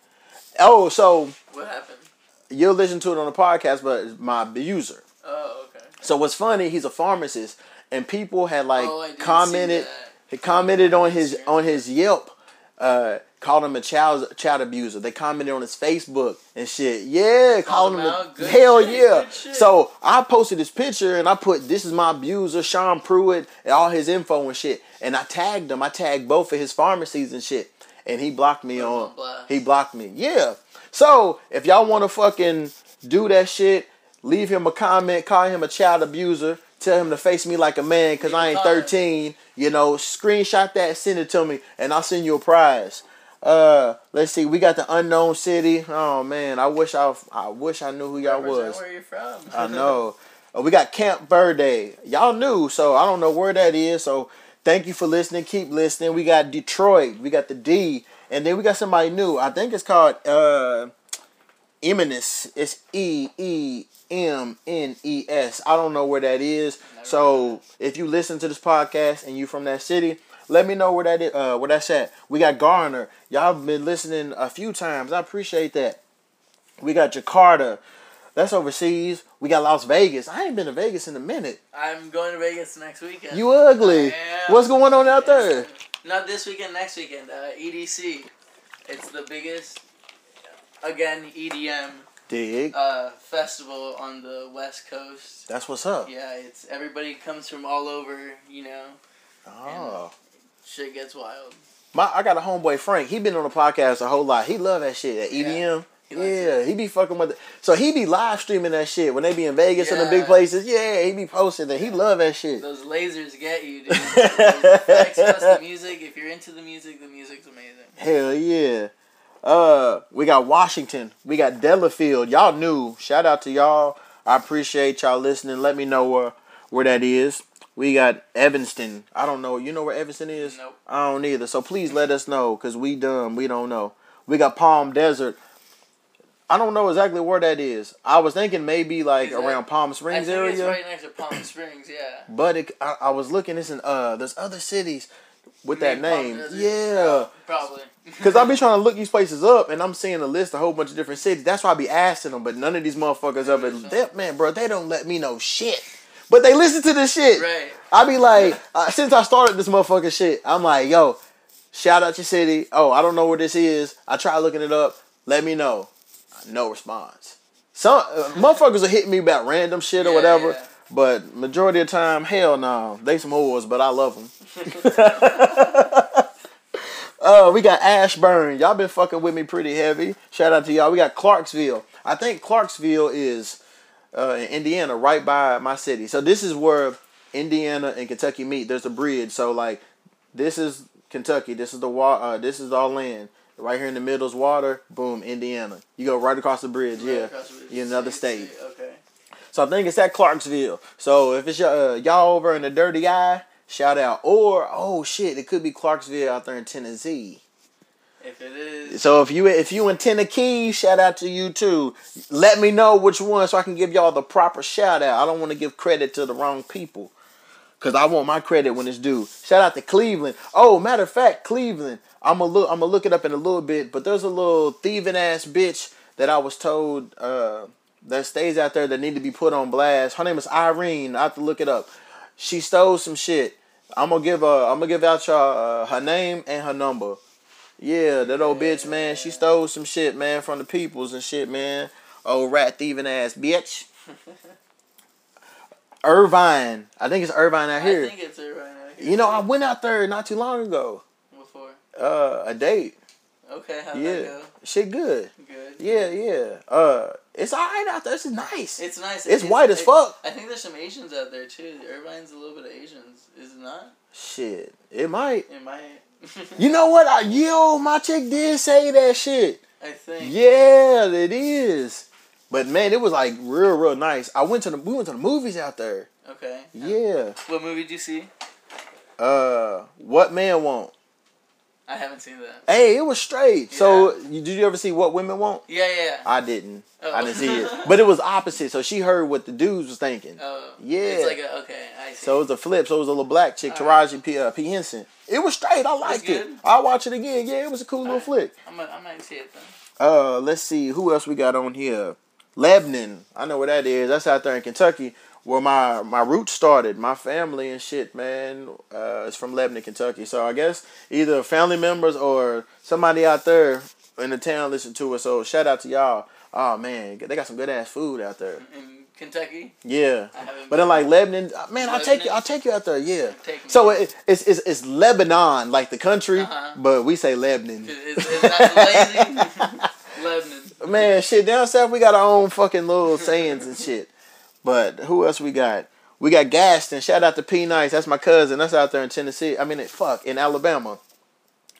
Oh, so What happened? you'll listen to it on the podcast, but it's my abuser. Oh, okay. So what's funny, he's a pharmacist, and people had like Oh, I did see commented, he commented on his on his Yelp, uh, called him a child child abuser. They commented on his Facebook and shit. Yeah, called him. a, hell shit, yeah. So I posted this picture and I put this is my abuser, Sean Pruitt, and all his info and shit. And I tagged him. I tagged both of his pharmacies and shit. And he blocked me Put him on. on. He blocked me. Yeah. So if y'all want to fucking do that shit, leave him a comment, call him a child abuser, tell him to face me like a man because I ain't Leave a comment. 13. You know, screenshot that, send it to me, and I'll send you a prize. Uh, let's see. We got the unknown city. Oh man, I wish I I wish I knew who y'all was. Where you from? I know. Uh, we got Camp Verde. Y'all knew, so I don't know where that is. So thank you for listening. Keep listening. We got Detroit. We got the D, and then we got somebody new. I think it's called uh, Eminence. It's E E M N E S. I don't know where that is. So if you listen to this podcast and you from that city, let me know where that is. Uh, where that's at. We got Garner. Y'all been listening a few times. I appreciate that. We got Jakarta. That's overseas. We got Las Vegas. I ain't been to Vegas in a minute. I'm going to Vegas next weekend. You ugly. What's going on out there? Not this weekend, next weekend. Uh, EDC. It's the biggest, again, EDM Dig. uh, festival on the West Coast. That's what's up. Yeah, it's everybody comes from all over, you know. Oh. Shit gets wild. My, I got a homeboy Frank. He been on the podcast a whole lot. He love that shit. Yeah. EDM. He likes Yeah, he be fucking with it. So he be live streaming that shit when they be in Vegas and the big places. Yeah, he be posting that. He love that shit. Those lasers get you, dude. Effects the music. If you're into the music, the music's amazing. Hell yeah. Uh, we got Washington. We got Delafield. Y'all knew. Shout out to y'all. I appreciate y'all listening. Let me know where where that is. We got Evanston. I don't know. You know where Evanston is? Nope. I don't either. So please let us know because we dumb. We don't know. We got Palm Desert. I don't know exactly where that is. I was thinking maybe like that- around Palm Springs area. it's right next to Palm Springs. Yeah. But it, I, I was looking. It's in uh, there's other cities with that name. Yeah. Probably. Cause I be trying to look these places up, and I'm seeing a list, a whole bunch of different cities. That's why I be asking them, but none of these motherfuckers up at man, bro. They don't let me know shit, but they listen to this shit. Right. I be like, uh, since I started this motherfucking shit, I'm like, yo, shout out your city. Oh, I don't know where this is. I try looking it up. Let me know. No response. Some uh, motherfuckers are hitting me about random shit or Yeah, whatever, yeah. But majority of time, hell no. They some whores, but I love them. Uh, we got Ashburn. Y'all been fucking with me pretty heavy. Shout out to y'all. We got Clarksville. I think Clarksville is uh, in Indiana, right by my city. So this is where Indiana and Kentucky meet. There's a bridge. So like, this is Kentucky. This is the water. uh, This is all land. Right here in the middle is water. Boom, Indiana. You go right across the bridge. Right yeah, across the bridge. in another State, state. state, Okay. So I think it's at Clarksville. So if it's y'all, uh, y'all over in the Dirty Eye, shout out. Or oh shit, it could be Clarksville out there in Tennessee. If it is, So if you if you in Tennessee, shout out to you too. Let me know which one so I can give y'all the proper shout out. I don't want to give credit to the wrong people. Cause I want my credit when it's due. Shout out to Cleveland. Oh, matter of fact, Cleveland. I'm gonna look. I'm gonna look it up in a little bit. But there's a little thieving ass bitch that I was told uh, that stays out there that need to be put on blast. Her name is Irene. I have to look it up. She stole some shit. I'm gonna give uh, I'm gonna give out y'all uh, her name and her number. Yeah, that old bitch, man. She stole some shit, man, from the peoples and shit, man. Old rat thieving ass bitch. Irvine. I think it's Irvine out I here. think it's it right out You know, I went out there not too long ago. Before. Uh, a date. Okay, how'd that Yeah, go? shit, good. Good. Yeah, yeah. Uh, it's all right out there. It's nice. It's nice. It's white as fuck. I think there's some Asians out there too. Irvine's a little bit of Asians, is it not? Shit, it might. It might. You know what? I, yo, my chick did say that shit. I think. Yeah, it is. But man, it was like real, real nice. I went to the we went to the movies out there. Okay. Yeah. What movie did you see? Uh, what man want? I haven't seen that. Hey, it was straight. So, you, did you ever see what women want? Yeah, yeah. I didn't. Oh. I didn't see it. But it was opposite. So she heard what the dudes was thinking. Oh. Yeah. It's like a, okay, I see. So it was a flip. So it was a little black chick, Alright. Taraji P, uh, P. Henson. It was straight. I liked it. I'll watch it again. Yeah, it was a cool little Alright. flick. I'm gonna, I might see it then. Uh, let's see who else we got on here. Lebanon, I know where that is. That's out there in Kentucky, where my my roots started. My family and shit, man, uh, is from Lebanon, Kentucky. So I guess either family members or somebody out there in the town listen to us. So shout out to y'all. Oh man, they got some good ass food out there. In Kentucky, Yeah, but in like Lebanon, uh, man, I'll take you. I'll take you out there. Yeah. So it, it's, it's it's Lebanon, like the country, Uh-huh. but we say Lebanon. Is, is that lazy? Lebanon. Man, shit, down south we got our own fucking little sayings and shit. But who else we got? We got Gaston. Shout out to P Nice. That's my cousin. That's out there in Tennessee. I mean, fuck, in Alabama.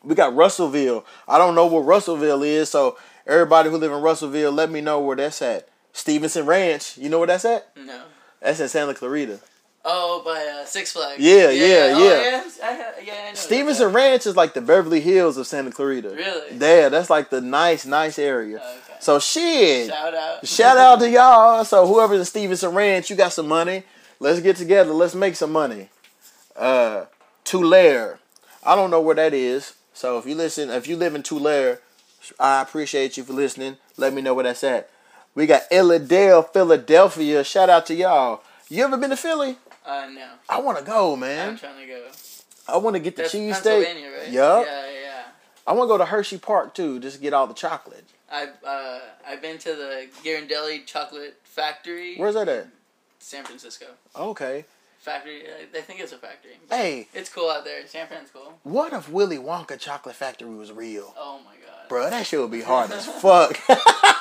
We got Russellville. I don't know where Russellville is, so everybody who live in Russellville, let me know where that's at. Stevenson Ranch. You know where that's at? No. That's in Santa Clarita. Oh, by uh, Six Flags. Yeah, yeah, Oh, yeah. yeah. I, yeah, I know that. Stevenson Ranch is like the Beverly Hills of Santa Clarita. Really? Yeah, that's like the nice, nice area. Okay. So shit. Shout out. Shout out to y'all. So whoever's in Stevenson Ranch, you got some money. Let's get together. Let's make some money. Uh, Tulare. I don't know where that is. So if you listen, if you live in Tulare, I appreciate you for listening. Let me know where that's at. We got Illidale, Philadelphia. Shout out to y'all. You ever been to Philly? Uh, no. I want to go, man. I'm trying to go. I want to get the cheesesteak. Right? Yup. Yeah, yeah. I want to go to Hershey Park too, just to get all the chocolate. I've uh, I've been to the Ghirardelli Chocolate Factory. Where's that at? San Francisco. Okay. Factory. I I think it's a factory. Hey, It's cool out there. San Fran's cool. what if Willy Wonka Chocolate Factory was real? Oh my god. Bro, that shit would be hard as fuck.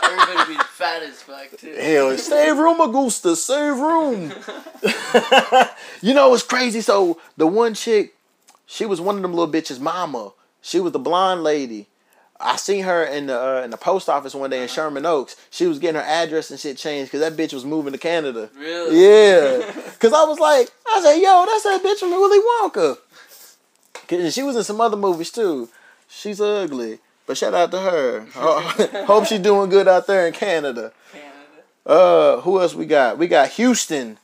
Everybody be fat as fuck too. Hell, save room, Augusta, save room. you know it's crazy? So the one chick, she was one of them little bitches' mama. She was the blonde lady. I seen her in the uh, in the post office one day in Sherman Oaks. She was getting her address and shit changed because that bitch was moving to Canada. Really? Yeah, cause I was like, I said, yo, that's that bitch from Willy Wonka. 'Cause she was in some other movies too. She's ugly, but shout out to her. Hope she's doing good out there in Canada. Canada. Uh, who else we got? We got Houston.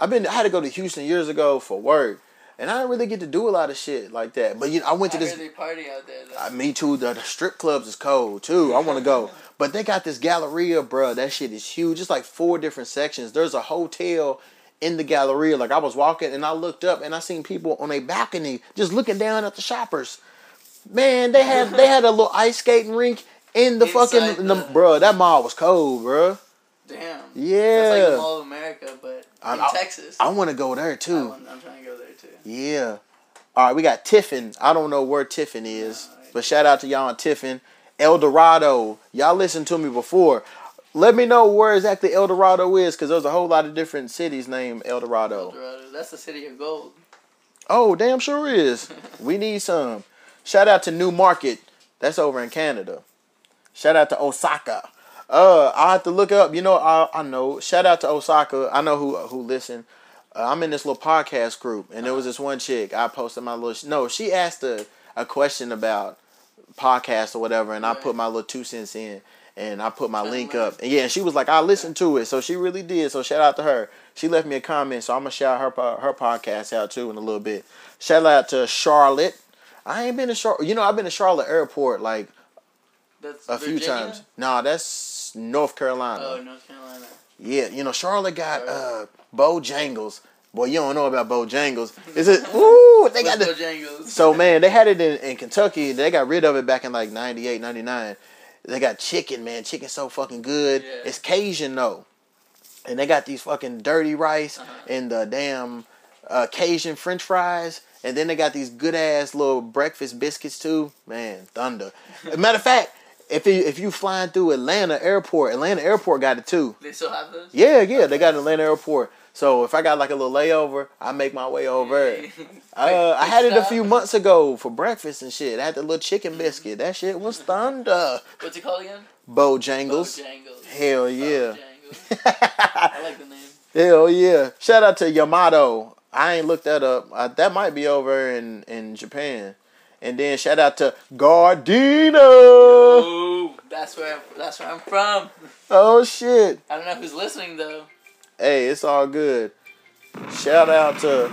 I've been. I had to go to Houston years ago for work, and I didn't really get to do a lot of shit like that. But you know, I went to heard this. they party out there. Uh, me too. The, the strip clubs is cold too. I want to go, but they got this Galleria, bruh. That shit is huge. It's like four different sections. There's a hotel in the Galleria. Like I was walking and I looked up and I seen people on a balcony just looking down at the shoppers. Man, they had they had a little ice skating rink in the Inside fucking the, the- bruh. That mall was cold, bruh. Damn. Yeah. That's like the Mall of America, but I- in I- Texas. I want to go there I too. I'm trying to go there too. Yeah. All right, we got Tiffin. I don't know where Tiffin is, but shout out to y'all in Tiffin. El Dorado. Y'all listened to me before. Let me know where exactly El Dorado is, because there's a whole lot of different cities named El El Dorado. Dorado. That's the city of gold. Oh, damn sure is. we need some. Shout out to Newmarket. That's over in Canada. Shout out to Osaka. Uh, I have to look up. You know, I, I know. Shout out to Osaka. I know who who listen. I'm in this little podcast group, and there was this one chick. I posted my little. No, she asked a, a question about podcast or whatever, and I put my little two cents in, and I put my link up. And yeah, and she was like, "I listened to it," so she really did. So shout out to her. She left me a comment, so I'm gonna shout her her podcast out too in a little bit. Shout out to Charlotte. I ain't been to Charlotte. You know, I've been to Charlotte Airport like That's a few Virginia? times. Nah, that's North Carolina. Oh, North Carolina. Yeah, you know, Charlotte got uh. Bojangles. Boy, you don't know about Bojangles. Is it? Ooh, they got the. Bojangles? So man, they had it in, in Kentucky. They got rid of it back in like 98, 99. They got chicken, man. Chicken so fucking good. Yeah. It's Cajun though, and they got these fucking dirty rice Uh-huh. and the damn uh, Cajun French fries, and then they got these good ass little breakfast biscuits too. Man, thunder. Matter of fact, if you if you flying through Atlanta Airport, Atlanta Airport got it too. They still have those. Yeah, yeah, they got Atlanta Airport. So if I got like a little layover, I make my way over. Uh, I had it a few months ago for breakfast and shit. I had the little chicken biscuit. That shit was thunder. What's it called again? Bojangles. Bojangles. Hell yeah. Bojangles. I like the name. Hell yeah. Shout out to Yamato. I ain't looked that up. Uh, that might be over in, in Japan. And then shout out to Gardena. Ooh, that's where that's where I'm from. Oh shit. I don't know who's listening though. Hey, it's all good. Shout out to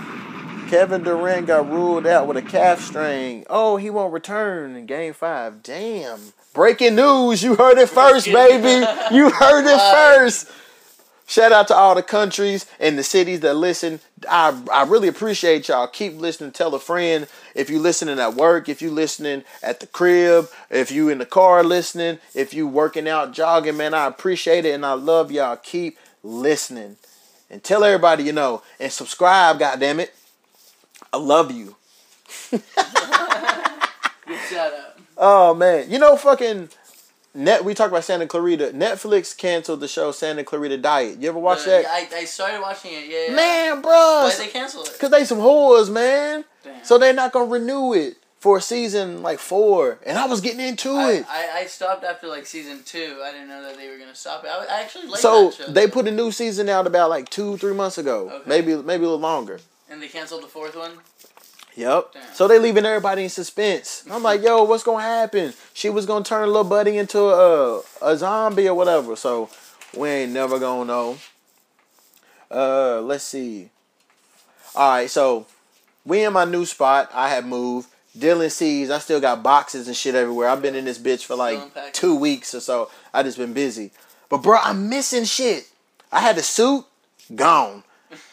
Kevin Durant got ruled out with a calf strain. Oh, he won't return in game five. Damn. Breaking news. You heard it first, baby. You heard it first. Shout out to all the countries and the cities that listen. I, I really appreciate y'all. Keep listening. Tell a friend. If you listening at work, if you listening at the crib, if you in the car listening, if you working out, jogging, man, I appreciate it and I love y'all. Keep listening. And tell everybody you know. And subscribe, goddamn it. I love you. Shout out. Oh man, you know fucking net. We talked about Santa Clarita. Netflix canceled the show Santa Clarita Diet. You ever watch Uh, that? I, I started watching it. Yeah. yeah. Man, Why they canceled it? cause they some whores, man. Damn. So they're not gonna renew it for season like four. And I was getting into I, it. I, I stopped after like season two. I didn't know that they were gonna stop it. I, I actually like so that show. they put a new season out about like two, three months ago. Okay. Maybe maybe a little longer. and they canceled the fourth one. Yep. Damn. So they leaving everybody in suspense. I'm like, yo, what's gonna happen? She was gonna turn little buddy into a a zombie or whatever. So we ain't never gonna know. Uh, let's see. All right, so we in my new spot. I have moved. Dylan sees I still got boxes and shit everywhere. I've been in this bitch for like two weeks or so. I just been busy. But bro, I'm missing shit. I had a suit gone.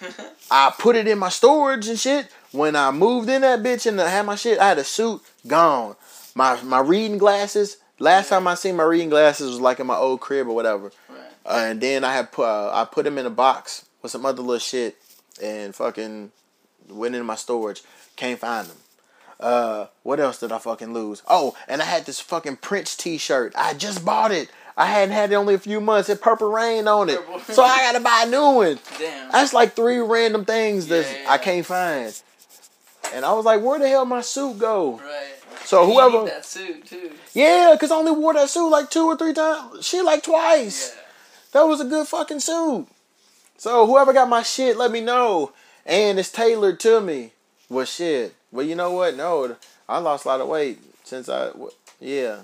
I put it in my storage and shit. When I moved in that bitch and I had my shit, I had a suit gone. My my reading glasses. Last time I seen my reading glasses was like in my old crib or whatever. Right. Uh, and then I had put uh, I put them in a box with some other little shit and fucking went in my storage. Can't find them. Uh, what else did I fucking lose? Oh, and I had this fucking Prince T-shirt. I just bought it. I hadn't had it only a few months. It purple rain on it, so I gotta buy a new one. Damn. That's like three random things that Yeah, I can't find. And I was like, where the hell my suit go? right. So whoever, that suit too. yeah, cause I only wore that suit like two or three times. She like twice. Yeah. That was a good fucking suit. So whoever got my shit, let me know. And it's tailored to me. Well, shit. Well, you know what? No, I lost a lot of weight since I. Yeah.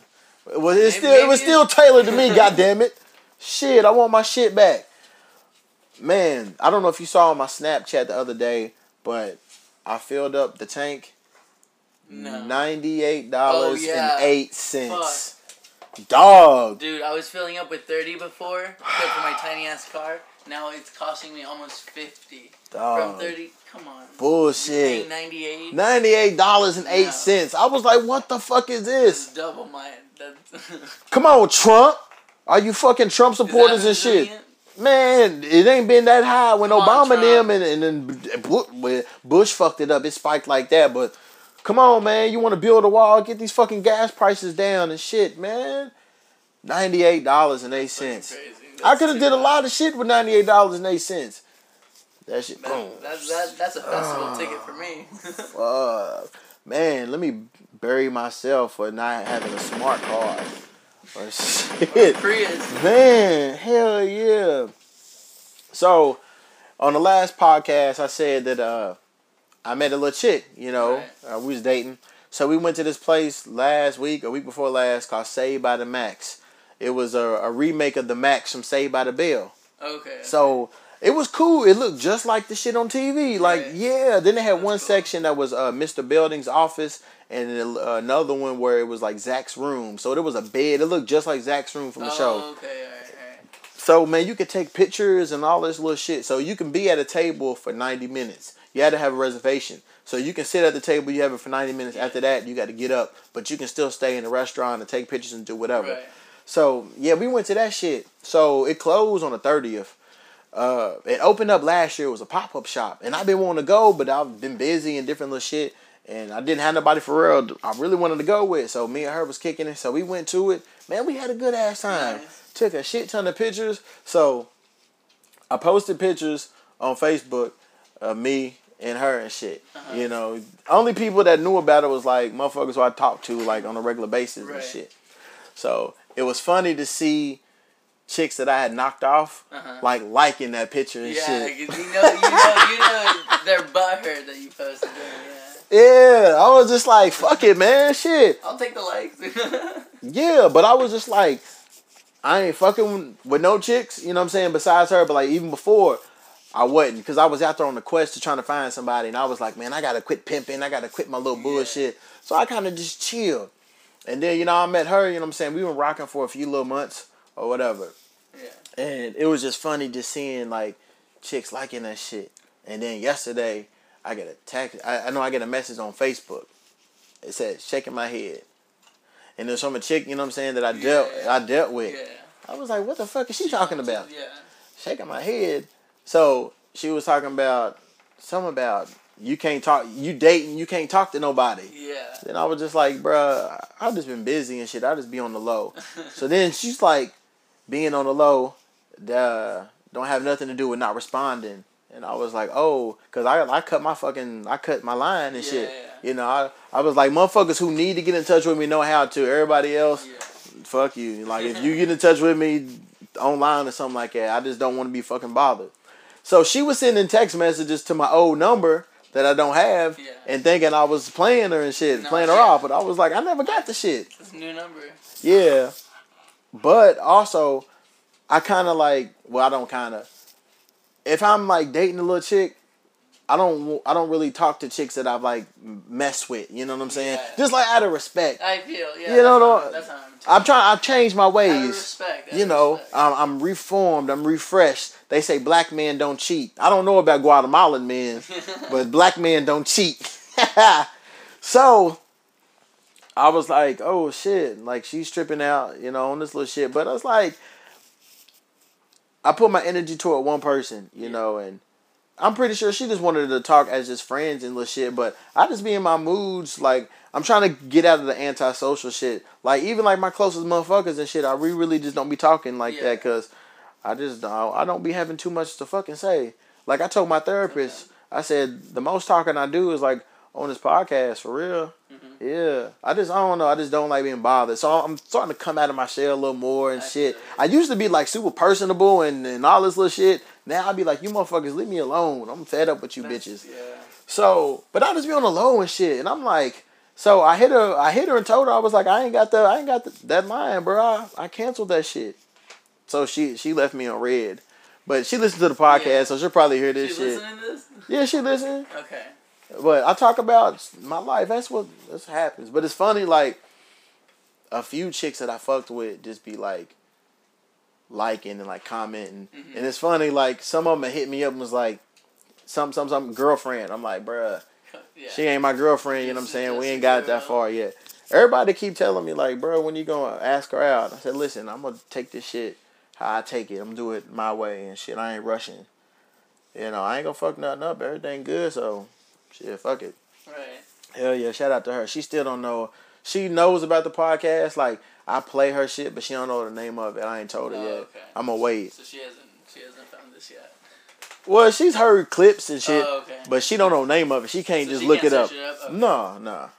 Well, it's still it was still tailored to me. God damn it. Shit, I want my shit back. Man, I don't know if you saw my Snapchat the other day, but I filled up the tank. No. Oh, dollars Oh, yeah. and eight cents. Dog. Dude, I was filling up with 30 before except for my tiny ass car. Now it's costing me almost 50. Dog. From 30, come on. Bullshit. Paying 98. Ninety-eight dollars and No. I was like, "What the fuck is this?" double my. Come on, Trump. Are you fucking Trump supporters and Is that who's shit? Man, it ain't been that high when Come Obama Trump. them and and then Bush fucked it up. It spiked like that, but come on, man. You want to build a wall? Get these fucking gas prices down and shit, man. Ninety-eight dollars and eight cents. I could have did a lot of shit with ninety-eight dollars and eight cents. That shit, boom. That, that, that, that's a festival Ah. ticket for me. Fuck. Man, let me bury myself for not having a smart card. Or shit. Man, hell yeah. So, on the last podcast, I said that uh, I met a little chick, you know, Right. uh, we was dating. So we went to this place last week, a week before last, called Saved by the Max. It was a, a remake of the Max from Saved by the Bell. Okay. So it was cool. It looked just like the shit on TV. Like, Right. yeah. Then they had That's one cool. section that was uh, Mr. Belding's office, and uh, another one where it was like Zach's room. So there was a bed. It looked just like Zach's room from the oh, show. okay, alright. So man, you could take pictures and all this little shit. So you can be at a table for ninety minutes. You had to have a reservation. So you can sit at the table. You have it for ninety minutes. After that, you got to get up, but you can still stay in the restaurant and take pictures and do whatever. Right. So yeah, we went to that shit. So it closed on the thirtieth. Uh, it opened up last year. It was a pop up shop, and I've been wanting to go, but I've been busy and different little shit, and I didn't have nobody for real. I really wanted to go with, so me and her was kicking it. So we went to it. Man, we had a good ass time. Nice. Took a shit ton of pictures. So I posted pictures on Facebook of me and her and shit. Uh-huh. You know, only people that knew about it was like motherfuckers who I talked to like on a regular basis and shit. So it was funny to see chicks that I had knocked off Uh-huh. like liking that picture and shit. Yeah, you know, you know, you know, they're butthurt that you posted. Yeah, Yeah, I was just like, fuck it, man, shit. I'll take the likes. Yeah, but I was just like, I ain't fucking with no chicks, you know what I'm saying, besides her. But like even before, I wasn't because I was out there on the quest to trying to find somebody, and I was like, man, I gotta quit pimping, I gotta quit my little bullshit. So I kind of just chilled, and then you know I met her, you know what I'm saying. We were rocking for a few little months or whatever, yeah. and it was just funny just seeing like chicks liking that shit. And then yesterday, I get a text. I, I know I get a message on Facebook. It said shaking my head, and there's a chick, you know what I'm saying, that I dealt Yeah. I dealt with. Yeah. I was like, what the fuck is she talking about? Yeah. Shaking my head. So she was talking about something about you can't talk, you dating, you can't talk to nobody. Yeah. Then I was just like, bruh, I've just been busy and shit. I just be on the low. so then she's like, being on the low, duh, don't have nothing to do with not responding. And I was like, oh, cause I I cut my fucking I cut my line and shit. Yeah. You know, I I was like, motherfuckers who need to get in touch with me know how to. Everybody else, Yeah. fuck you. Like if you get in touch with me online or something like that, I just don't want to be fucking bothered. So she was sending text messages to my old number that I don't have Yeah. and thinking I was playing her and shit, No, playing her off, but I was like, I never got the shit. It's a new number. Yeah. But also I kind of like, well, I don't kind of if I'm like dating a little chick, I don't I don't really talk to chicks that I've like messed with, you know what I'm saying? Yeah. Just like out of respect. I feel. Yeah. You know, that's, no- how, that's how I'm. I'm trying. I've changed my ways. Out of respect. out You know, respect. I'm, I'm reformed. I'm refreshed. They say black men don't cheat. I don't know about Guatemalan men, but black men don't cheat. so I was like, oh shit, like she's tripping out, you know, on this little shit. But I was like, I put my energy toward one person, you know, and I'm pretty sure she just wanted to talk as just friends and little shit. But I just be in my moods, like I'm trying to get out of the antisocial shit. Like even like my closest motherfuckers and shit, I re- really just don't be talking like Yeah. that because I just don't, I don't be having too much to fucking say. Like I told my therapist, I said the most talking I do is like on this podcast for real. Mm-hmm. Yeah, I just I don't know. I just don't like being bothered. So I'm starting to come out of my shell a little more and I shit. I used to be like super personable and, and all this little shit. Now I'd be like, you motherfuckers, leave me alone. I'm fed up with you That's- bitches. Yeah. So, but I just be on the low and shit, and I'm like, so I hit her, I hit her and told her I was like, I ain't got the, I ain't got the, that line, bro. I, I canceled that shit. So she she left me on read, but she listened to the podcast, Yeah. so she'll probably hear She this shit. to this? Yeah, she listened. Okay. But I talk about my life. That's what this happens. But it's funny, like a few chicks that I fucked with just be like liking and like commenting, Mhm. and it's funny. Like some of them hit me up and was like, some some some girlfriend. I'm like, bruh, Yeah. she ain't my girlfriend. You know what I'm saying? We ain't got that far yet. Everybody keep telling me like, bro, when you gonna ask her out? I said, listen, I'm gonna take this shit how I take it. I'm gonna do it my way and shit. I ain't rushing. You know, I ain't gonna fuck nothing up. Everything good, so shit, fuck it. Right. Hell yeah, shout out to her. She still don't know. She knows about the podcast. Like I play her shit, but she don't know the name of it. I ain't told her Oh, yet. okay. I'm gonna wait. So she hasn't. She hasn't found this yet. Well, she's heard clips and shit, Oh, okay. but she don't know the name of it. She can't So just she look can't it up. it up? Okay. No, no.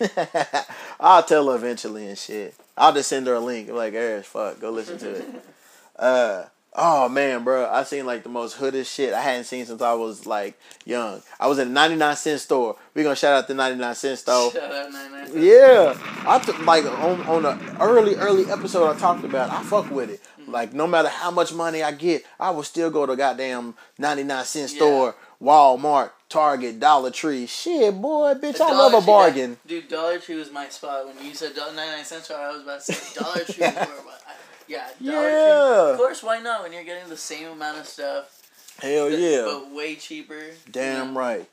I'll tell her eventually and shit. I'll just send her a link. I'm like, Eric, fuck, go listen to it. uh, oh man, bro, I seen like the most hoodest shit I hadn't seen since I was like young. I was in a 99 cent store. We gonna shout out the 99 cent store. Shout out 99 cents. Yeah, I took like on on the early early episode I talked about. I fuck with it. Mm-hmm. Like no matter how much money I get, I will still go to goddamn ninety nine cent Yeah. store, Walmart, Target, Dollar Tree. Shit, boy, bitch, I love a Tree- bargain. Dude, Dollar Tree was my spot. When you said dollar 99 cents, store, I was about to say Dollar Tree. was where my- I- yeah, Yeah. Of course, why not? When you're getting the same amount of stuff, Hell but- yeah, but way cheaper. damn Yeah. right.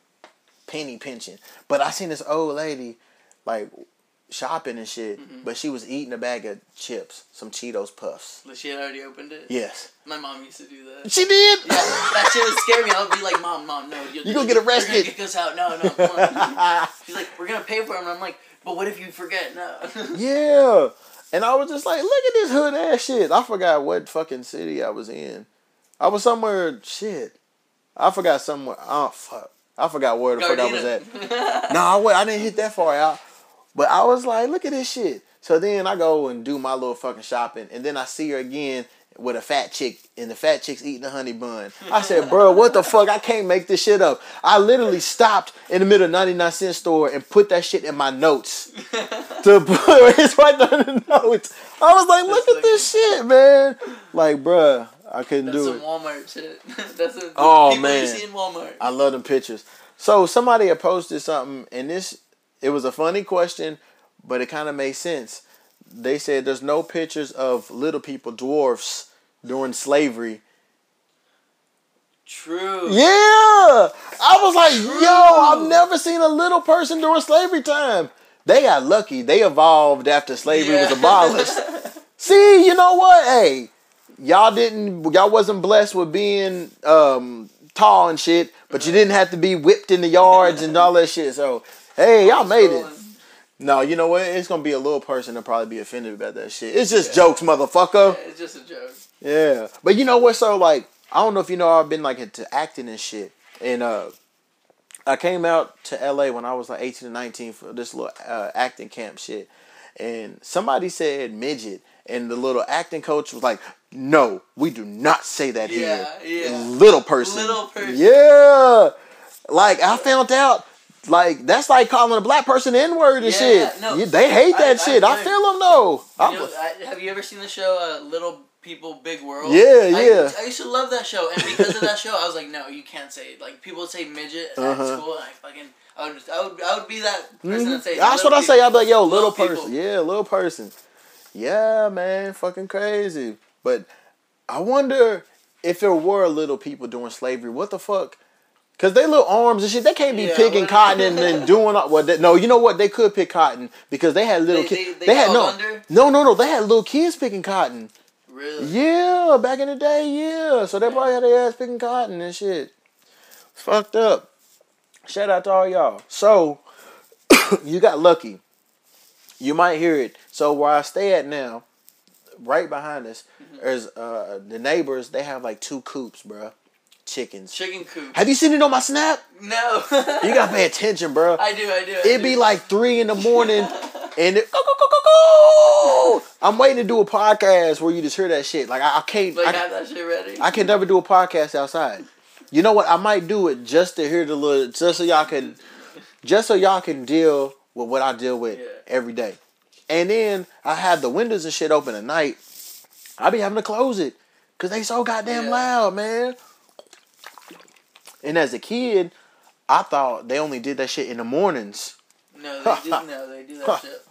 Penny pinching. But I seen this old lady, like shopping and shit, Mm-hmm. but she was eating a bag of chips, some Cheetos puffs. Like, She had already opened it. Yes, My mom used to do that. she did. Yeah, that shit would scare me. I would be like, Mom, Mom, no. You're, You gonna get You're arrested. gonna kick us out. No, no, come on. She's like, we're gonna pay for them. And I'm like, but what if you forget? No. Yeah. And I was just like, look at this hood ass shit. I forgot what fucking city I was in. I was somewhere shit. I forgot somewhere. Oh fuck. I forgot where the fuck I was at. No, I, wa- I didn't hit that far out. But I was like, look at this shit. So then I go and do my little fucking shopping, and then I see her again with a fat chick, and the fat chick's eating a honey bun. I said, bro, what the fuck? I can't make this shit up. I literally stopped in the middle of 99 cent store and put that shit in my notes. to put it's right there in the notes. I was like, look That's at this shit, man. Like, bruh, I couldn't do some it. Walmart shit. That's some Oh, people man. you see in Walmart. I love them pictures. So somebody had posted something, and this it was a funny question, but it kind of made sense. They said there's no pictures of little people, dwarfs, during slavery. True. Yeah, I was like, yo, I've never seen a little person during slavery time. They got lucky. They evolved after slavery was abolished. See, you know what? Hey, y'all didn't, y'all wasn't blessed with being um, tall and shit, but you didn't have to be whipped in the yards and all that shit. So, hey, y'all made it. No, you know what? It's gonna be a little person that probably be offended about that shit. It's just jokes, motherfucker. Yeah, it's just a joke. Yeah, but you know what? So like, I don't know if you know, I've been like into acting and shit, and uh, I came out to LA when I was like eighteen and nineteen for this little uh, acting camp shit, and somebody said midget, and the little acting coach was like, "No, we do not say that Yeah, here, yeah. little person, Little person. yeah." Like I found out. Like that's like calling a black person N word and Yeah, shit. no. They hate that I shit. I, learned- feel them though. You know, I, have you ever seen the show uh, Little People Big World? Yeah, I, yeah. I used to love that show, and because of that show, I was like, no, you can't say it. Like people would say midget at Uh-huh. school, and I fucking, I would, I would, I would be that person that say. Mm-hmm. That's little what I say. I'll be like, yo, little, Little person. people. Yeah, little person. Yeah, man, fucking crazy. But I wonder if there were little people during slavery. What the fuck? Cause they little arms and shit. They can't be Yeah, picking what- cotton and, and doing all- well. They, no, you know what? They could pick cotton because they had little They- kids. they- they had no, under? no, no, no. They had little kids picking cotton. Really? Yeah, back in the day, yeah. So they probably had their ass picking cotton and shit. It's fucked up. Shout out to all y'all. So you got lucky. You might hear it. So where I stay at now, right behind us, Mm-hmm. there's uh the neighbors. They have like two coops, bruh. Chickens. Chicken coop. Have you seen it on my snap? No. You gotta pay attention, bro. I do. I do. I It'd do. be like three in the morning, and it, go, go, go, go, go. I'm waiting to do a podcast where you just hear that shit. Like I, I can't, Like I, have that shit ready. I can never do a podcast outside. You know what? I might do it just to hear the little, just so y'all can, just so y'all can deal with what I deal with Yeah. every day. And then I have the windows and shit open at night. I be having to close it because they so goddamn Yeah. loud, man. And as a kid, I thought they only did that shit in the mornings. no, they do. No, they do that shit.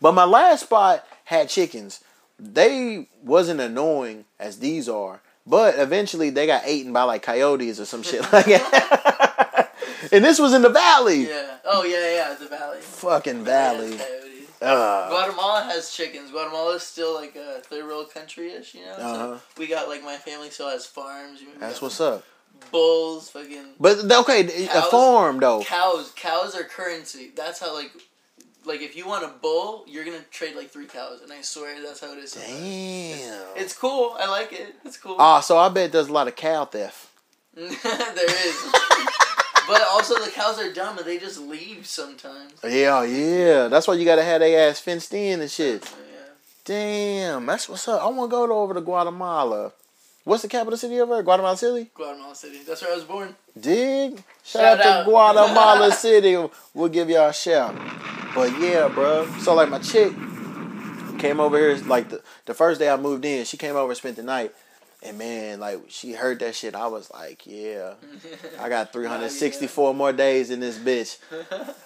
But my last spot had chickens. They wasn't annoying as these are, but eventually they got eaten by like coyotes or some shit like that. and this was in the valley. Yeah. Oh yeah, yeah. The valley. Fucking valley. Ugh. Guatemala has chickens. Guatemala is still like a third world country-ish, you know. Uh-huh. So we got like my family still has farms. That's what's up. Bulls, fucking But okay, a farm though. cows. Cows are currency. That's how like, like if you want a bull, you're gonna trade like three cows, and I swear that's how it is. sometimes. Damn. It's cool. I like it. It's cool. Ah, so I bet there's a lot of cow theft. there is. but also the cows are dumb and they just leave sometimes. Yeah, yeah. That's why you gotta have their ass fenced in and shit. Yeah. Damn, that's what's up. I want to go over to Guatemala. What's the capital city over there? Guatemala City. Guatemala City. That's where I was born. Dig. Shout, Shout out, out. to Guatemala City. We'll give y'all a shout. But yeah, bro. So like my chick came over here like the, the first day I moved in, she came over and spent the night. And man, like she heard that shit, I was like, yeah, I got 364 more days in this bitch.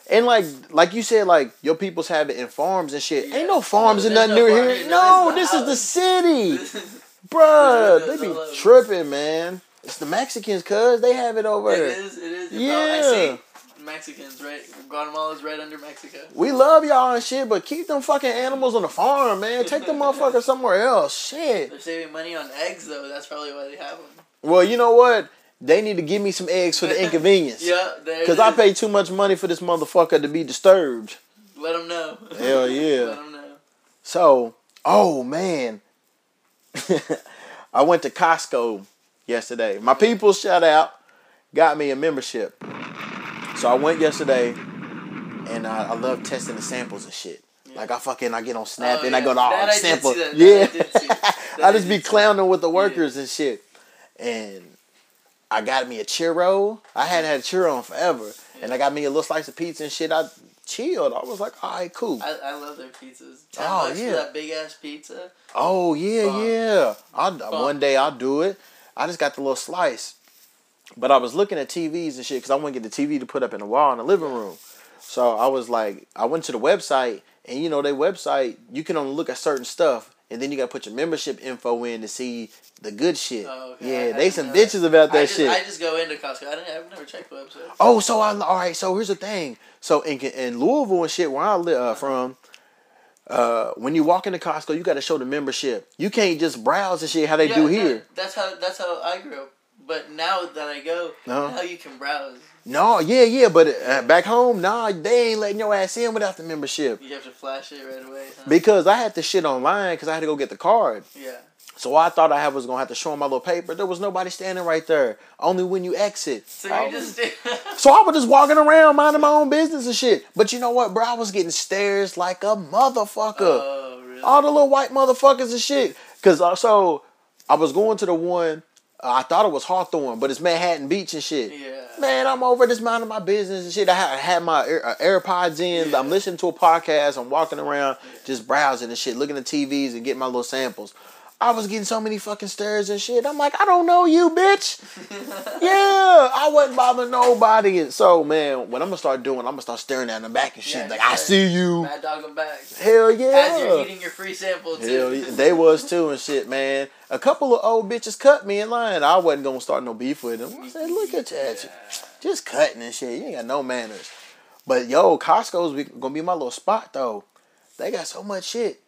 And like like you said, like your people's have it in farms and shit. Ain't no Yeah. farms oh, in There's nothing no near here. No, No, this is the city. Bruh, they be tripping, man. It's the Mexicans, cuz they have it over it is. It is. Yeah. I see Mexicans, right? Guatemala's right under Mexico. We love y'all and shit, but keep them fucking animals on the farm, man. Take the motherfucker somewhere else. Shit. They're saving money on eggs, though. That's probably why they have them. Well, you know what? They need to give me some eggs for the inconvenience. Yeah. Cause I pay too much money for this motherfucker to be disturbed. Let them know. Hell Let yeah. them know. So, oh man, I went to Costco yesterday. My people, shout out, got me a membership. So I went yesterday, and I, I love testing the samples and shit. Like I fucking I get on Snap Oh, and I go to all did sample. that. That Yeah, I. That I I just be clowning with the workers and shit. And I got me a churro. I hadn't had a churro in forever, and I got me a little slice of pizza and shit. I chilled. I was like, all right, cool. I, I love their pizzas. Ten Oh, yeah. that big ass pizza. Oh yeah, yeah. I'll, one day I'll do it. I just got the little slice, but I was looking at TVs and shit because I want to get the TV to put up in the wall in the living room. So I was like, I went to the website, and you know, their website you can only look at certain stuff, and then you got to put your membership info in to see the good shit. Oh, okay. Yeah, I they didn't some bitches about that I just, shit. I just go into Costco. I didn't, I've never checked the website. Oh, so I all right. So here's the thing. So in in Louisville and shit, where I live uh, from, uh, when you walk into Costco, you got to show the membership. You can't just browse and shit how they Yeah, do here. That's how that's how I grew up. But now that I go, Uh-huh. now you can browse. No, yeah, yeah, but uh, back home, nah, they ain't letting your ass in without the membership. You have to flash it right away. Huh? Because I had to shit online because I had to go get the card. yeah. So I thought I was gonna have to show them my little paper. There was nobody standing right there. Only when you exit. So I you was- just So I was just walking around minding my own business and shit. But you know what, bro? I was getting stares like a motherfucker. Oh really? all the little white motherfuckers and shit. Cause uh, so I was going to the one. Uh, I thought it was Hawthorne, but it's Manhattan Beach and shit. Yeah. Man, I'm over this minding my business and shit. I had, I had my Air, uh, AirPods in. Yeah. I'm listening to a podcast. I'm walking around, just browsing and shit, looking at TVs and getting my little samples. I was getting so many fucking stares and shit. I'm like, I don't know you, bitch. yeah, I wasn't bothering nobody. And so, man, what I'm gonna start doing, I'm gonna start staring at them back and shit. Yeah, like, yeah. I see you. Mad dog them back. Hell yeah. As you're eating your free sample too. Hell, yeah, they was too and shit, man. A couple of old bitches cut me in line. I wasn't gonna start no beef with them. I said, look at that, just cutting and shit. You ain't got no manners. But yo, Costco's gonna be my little spot though. They got so much shit,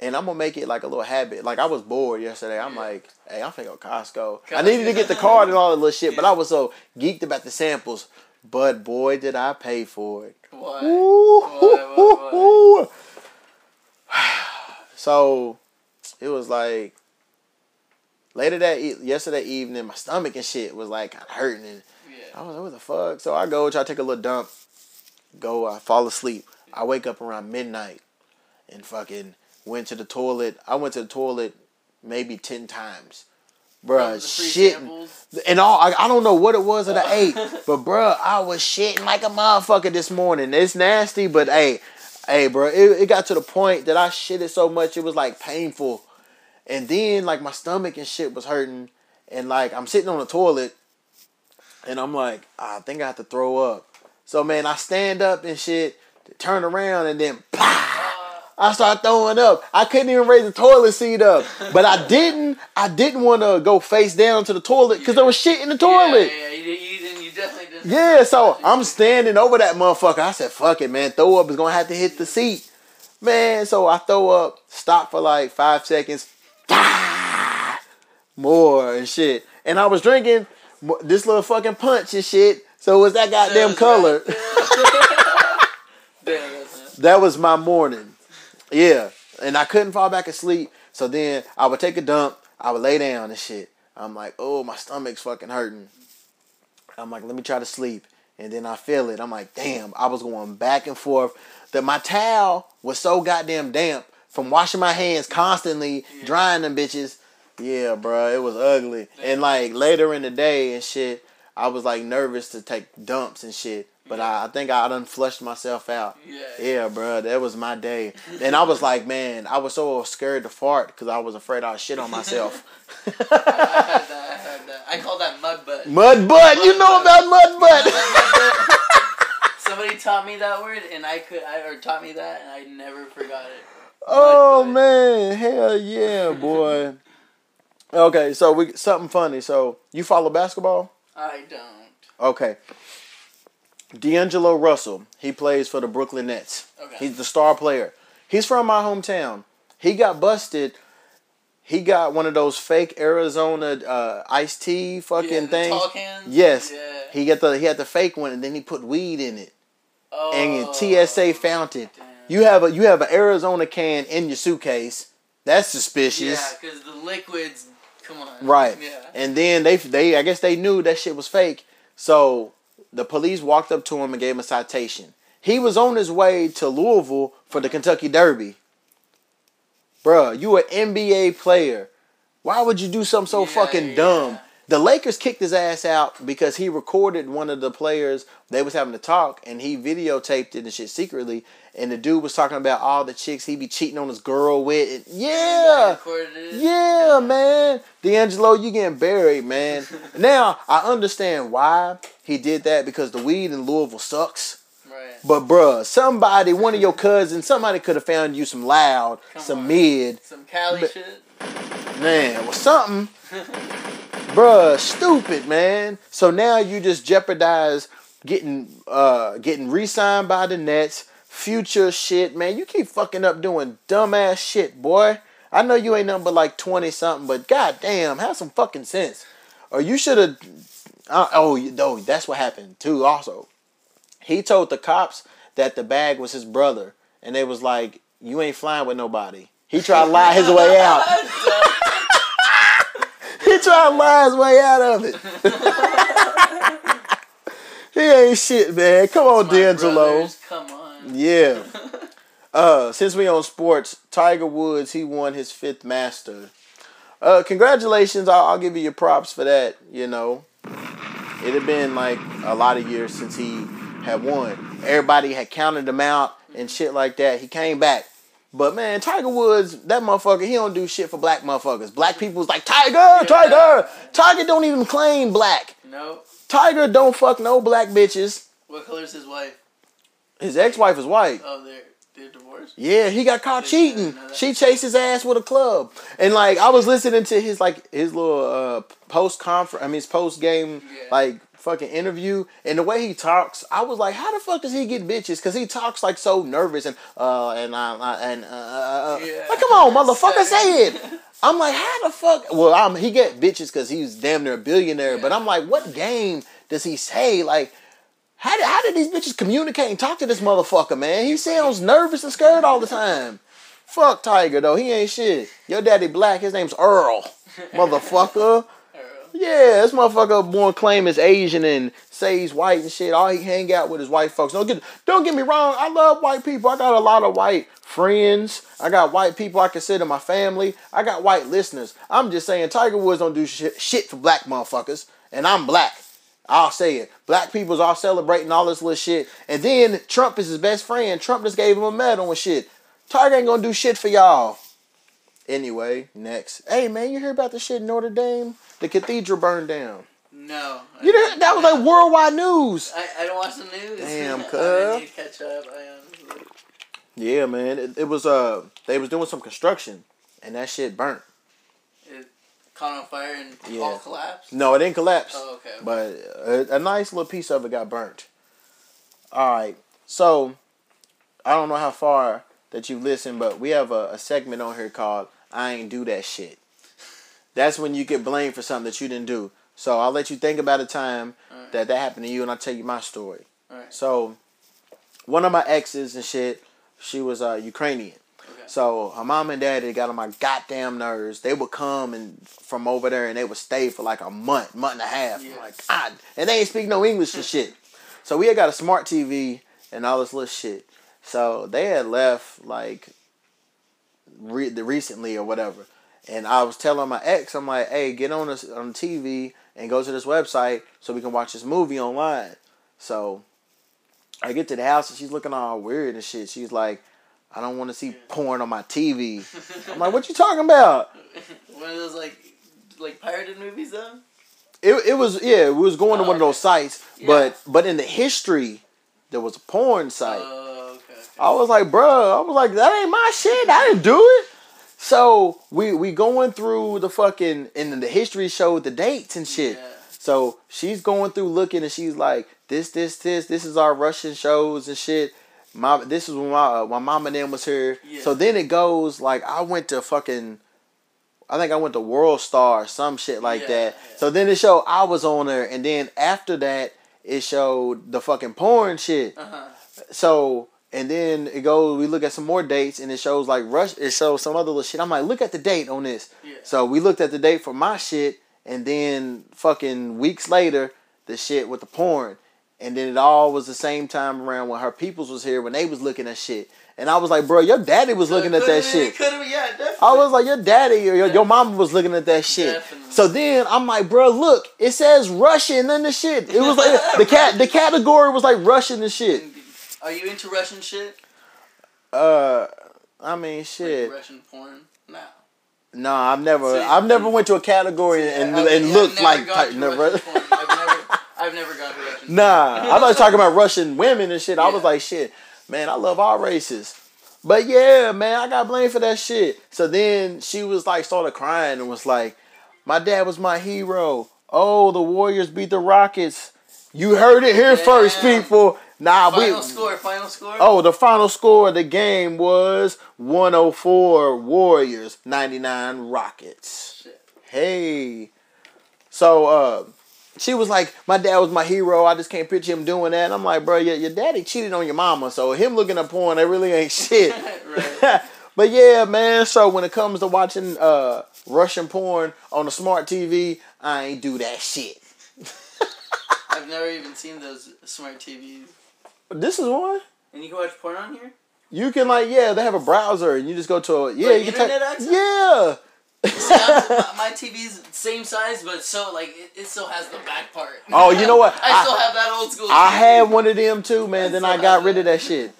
and I'm gonna make it like a little habit. Like I was bored yesterday. I'm Yeah. like, hey, I'm finna go Costco. I needed to get the card and all that little shit, but I was so geeked about the samples. But boy, did I pay for it. Why? Ooh, Why, why, ooh, why? ooh, ooh. So it was like later that e- yesterday evening, my stomach and shit was like hurting, and Yeah. I was like, "What the fuck?" So I go try to take a little dump, go, I fall asleep. I wake up around midnight, and fucking went to the toilet. I went to the toilet maybe ten times, bruh. Shit, and all I, I don't know what it was that I ate, but bruh, I was shitting like a motherfucker this morning. It's nasty, but hey, hey, bruh, it, it got to the point that I shitted so much it was like painful, and then like my stomach and shit was hurting, and like I'm sitting on the toilet, and I'm like, ah, I think I have to throw up. So man, I stand up and shit, turn around, and then I start throwing up. I couldn't even raise the toilet seat up, but I didn't. I didn't want to go face down to the toilet because there was shit in the toilet. Yeah, yeah, you, you, didn't, you definitely didn't. Yeah, so I'm standing over that motherfucker. I said, fuck it, man. Throw up is gonna have to hit the seat. Man, so I throw up, stop for like five seconds, more and shit. And I was drinking this little fucking punch and shit. So it was that goddamn color. right. Damn, that was my morning. Yeah. And I couldn't fall back asleep. So then I would take a dump, I would lay down and shit. I'm like, oh, my stomach's fucking hurting. I'm like, let me try to sleep. And then I feel it. I'm like, damn, I was going back and forth. That my towel was so goddamn damp from washing my hands constantly, drying them bitches. Yeah, bro, it was ugly. And like later in the day and shit, I was like nervous to take dumps and shit. But I, I think I done flushed myself out. Yeah. Yeah, bro, that was my day. And I was like, man, I was so scared to fart because I was afraid I'd shit on myself. I had that. I had that. I call that mud butt. mud butt, you know about mud butt. Somebody taught me that word, and I could, I, or taught me that, and I never forgot it. oh butt. man, hell yeah, boy. Okay, so we something funny. So you follow basketball? I don't. Okay. D'Angelo Russell. He plays for the Brooklyn Nets. Okay. He's the star player. He's from my hometown. He got busted. He got one of those fake Arizona uh, iced tea fucking Yeah, things. tall cans? Yes. Yeah. He got the he had the fake one and then he put weed in it. Oh, And TSA found it. damn. You have a you have an Arizona can in your suitcase. That's suspicious. Yeah, because the liquids. Come on. Right. Yeah. And then they they I guess they knew that shit was fake. So the police walked up to him and gave him a citation. He was on his way to Louisville for the Kentucky Derby. Bruh, you an NBA player. Why would you do something so Yeah, fucking yeah. dumb? The Lakers kicked his ass out because he recorded one of the players. They was having to talk, and he videotaped it and shit secretly. And the dude was talking about all the chicks he be cheating on his girl with. And yeah, yeah, man. D'Angelo, you getting buried, man. now I understand why he did that because the weed in Louisville sucks. Right. But bruh, somebody, one of your cousins, somebody could have found you some loud, Come some on. mid, Some Cali But- shit. man, or something. bruh, stupid, man. So now you just jeopardize getting uh getting re-signed by the Nets, future shit, man. You keep fucking up doing dumbass shit, boy. I know you ain't nothing but like twenty something, but goddamn, have some fucking sense. Or you should have. Uh, oh, you- oh, that's what happened too. Also, he told the cops that the bag was his brother, and they was like, "You ain't flying with nobody." He tried to lie his way out. He tried to lie his way out of it. he ain't shit, man. Come on, My D'Angelo. brothers, Come on. Yeah. Uh, since we on sports, Tiger Woods he won his fifth Master. Uh, congratulations! I'll, I'll give you your props for that. You know, it had been like a lot of years since he had won. Everybody had counted him out and shit like that. He came back. But man, Tiger Woods, that motherfucker, he don't do shit for black motherfuckers. Black people's like Tiger, Tiger. Tiger don't even claim black. No. Tiger don't fuck no black bitches. What color's his wife? His ex-wife is white. Oh, they're they're divorced. Yeah, he got caught cheating. She chased his ass with a club, and like I was listening to his like his little uh, post conference. I mean, his post game Yeah. like fucking interview, and the way he talks, I was like, how the fuck does he get bitches? Because he talks like so nervous and uh and uh, uh, and uh, uh, Yeah. like come on, motherfucker, say it. I'm like, how the fuck? Well, I'm, he get bitches because he's damn near a billionaire, but I'm like, what game does he say? Like, how did, how did these bitches communicate and talk to this motherfucker, man? He sounds nervous and scared all the time. Fuck Tiger though, he ain't shit. Your daddy black, his name's Earl, motherfucker. Yeah, this motherfucker born claim is Asian and say he's white and shit. All he hang out with is white folks. Don't get don't get me wrong. I love white people. I got a lot of white friends. I got white people I consider my family. I got white listeners. I'm just saying Tiger Woods don't do shit, shit for black motherfuckers. And I'm black. I'll say it. Black people's all celebrating all this little shit. And then Trump is his best friend. Trump just gave him a medal and shit. Tiger ain't gonna do shit for y'all. Anyway, next. Hey man, you hear about the shit in Notre Dame? The cathedral burned down. No. You didn't, that was like worldwide news. I, I don't watch the news. Damn, I cuz. need to catch up. I honestly. Yeah, man. It, it was uh they was doing some construction and that shit burnt. It caught on fire and Yeah. all collapsed. No, it didn't collapse. Oh, okay. But a, a nice little piece of it got burnt. All right. So I don't know how far that you listen, but we have a, a segment on here called "I Ain't Do That Shit." That's when you get blamed for something that you didn't do. So I'll let you think about a time Alright. that that happened to you, and I'll tell you my story. So one of my exes and shit, she was uh, Ukrainian. Okay. So her mom and daddy got on my goddamn nerves. They would come and from over there and they would stay for like a month, month and a half. I'm like, God, and they ain't speak no English and shit. So we had got a smart TV and all this little shit. So they had left like re- the recently or whatever. And I was telling my ex, I'm like, hey, get on this on TV and go to this website so we can watch this movie online. So I get to the house and she's looking all weird and shit. She's like, I don't want to see porn on my TV. I'm like, what you talking about? One of those like like pirated movies though. It, it was yeah, we was going to Oh, one of oh, those sites, Yeah. but but in the history, there was a porn site. Oh, okay. okay. I was like, bruh, I was like, that ain't my shit. I didn't do it. So we we going through the fucking and the history showed the dates and shit. Yeah. So she's going through looking and she's like, this, this, this, this is our Russian shows and shit. My this is when my uh, my mom and them was here. Yeah. So then it goes like I went to fucking I think I went to World Star or some shit like Yeah, that. So then it showed I was on there and then after that it showed the fucking porn shit. Uh huh. So and then it goes. We look at some more dates, and it shows like rush. It shows some other little shit. I'm like, look at the date on this. Yeah. So we looked at the date for my shit, and then fucking weeks later, the shit with the porn, and then it all was the same time around when her peoples was here when they was looking at shit, and I was like, bro, your daddy was looking at that shit. Could have, yeah, definitely. I was like, your daddy or your, your mama was looking at that shit. Definitely. So then I'm like, bro, look, it says Russian in the shit. It was like the cat. The category was like Russian and shit. Are you into Russian shit? Uh, I mean, Like shit. Russian porn? No. No, I've never, See- I've never went to a category and, I've- and I've looked never like type, never. Russian porn. I've never, I've never gone to Russian. Nah, I thought you talking about Russian women and shit. I was like, shit, man, I love all races. But yeah, man, I got blamed for that shit. So then she was like, started crying and was like, my dad was my hero. Oh, the Warriors beat the Rockets. You heard it here first, people. Nah, Final we. score. Final score. Oh, the final score of the game was 104 Warriors, 99 Rockets. Shit. Hey. So uh she was like, My dad was my hero. I just can't picture him doing that. And I'm like, bro, your, your daddy cheated on your mama. So him looking at porn, that really ain't shit. but yeah, man. So when it comes to watching uh Russian porn on a smart TV, I ain't do that shit. I've never even seen those smart TVs. This is one. And you can watch porn on here? You can like yeah, they have a browser and you just go to a yeah, Like you can internet type- access? Yeah. See, my, my TV's same size, but so like it, it still has the back part. Oh, you know what? I, I- still have that old school. I TV. had one of them too, man. I Then I got rid of that. shit.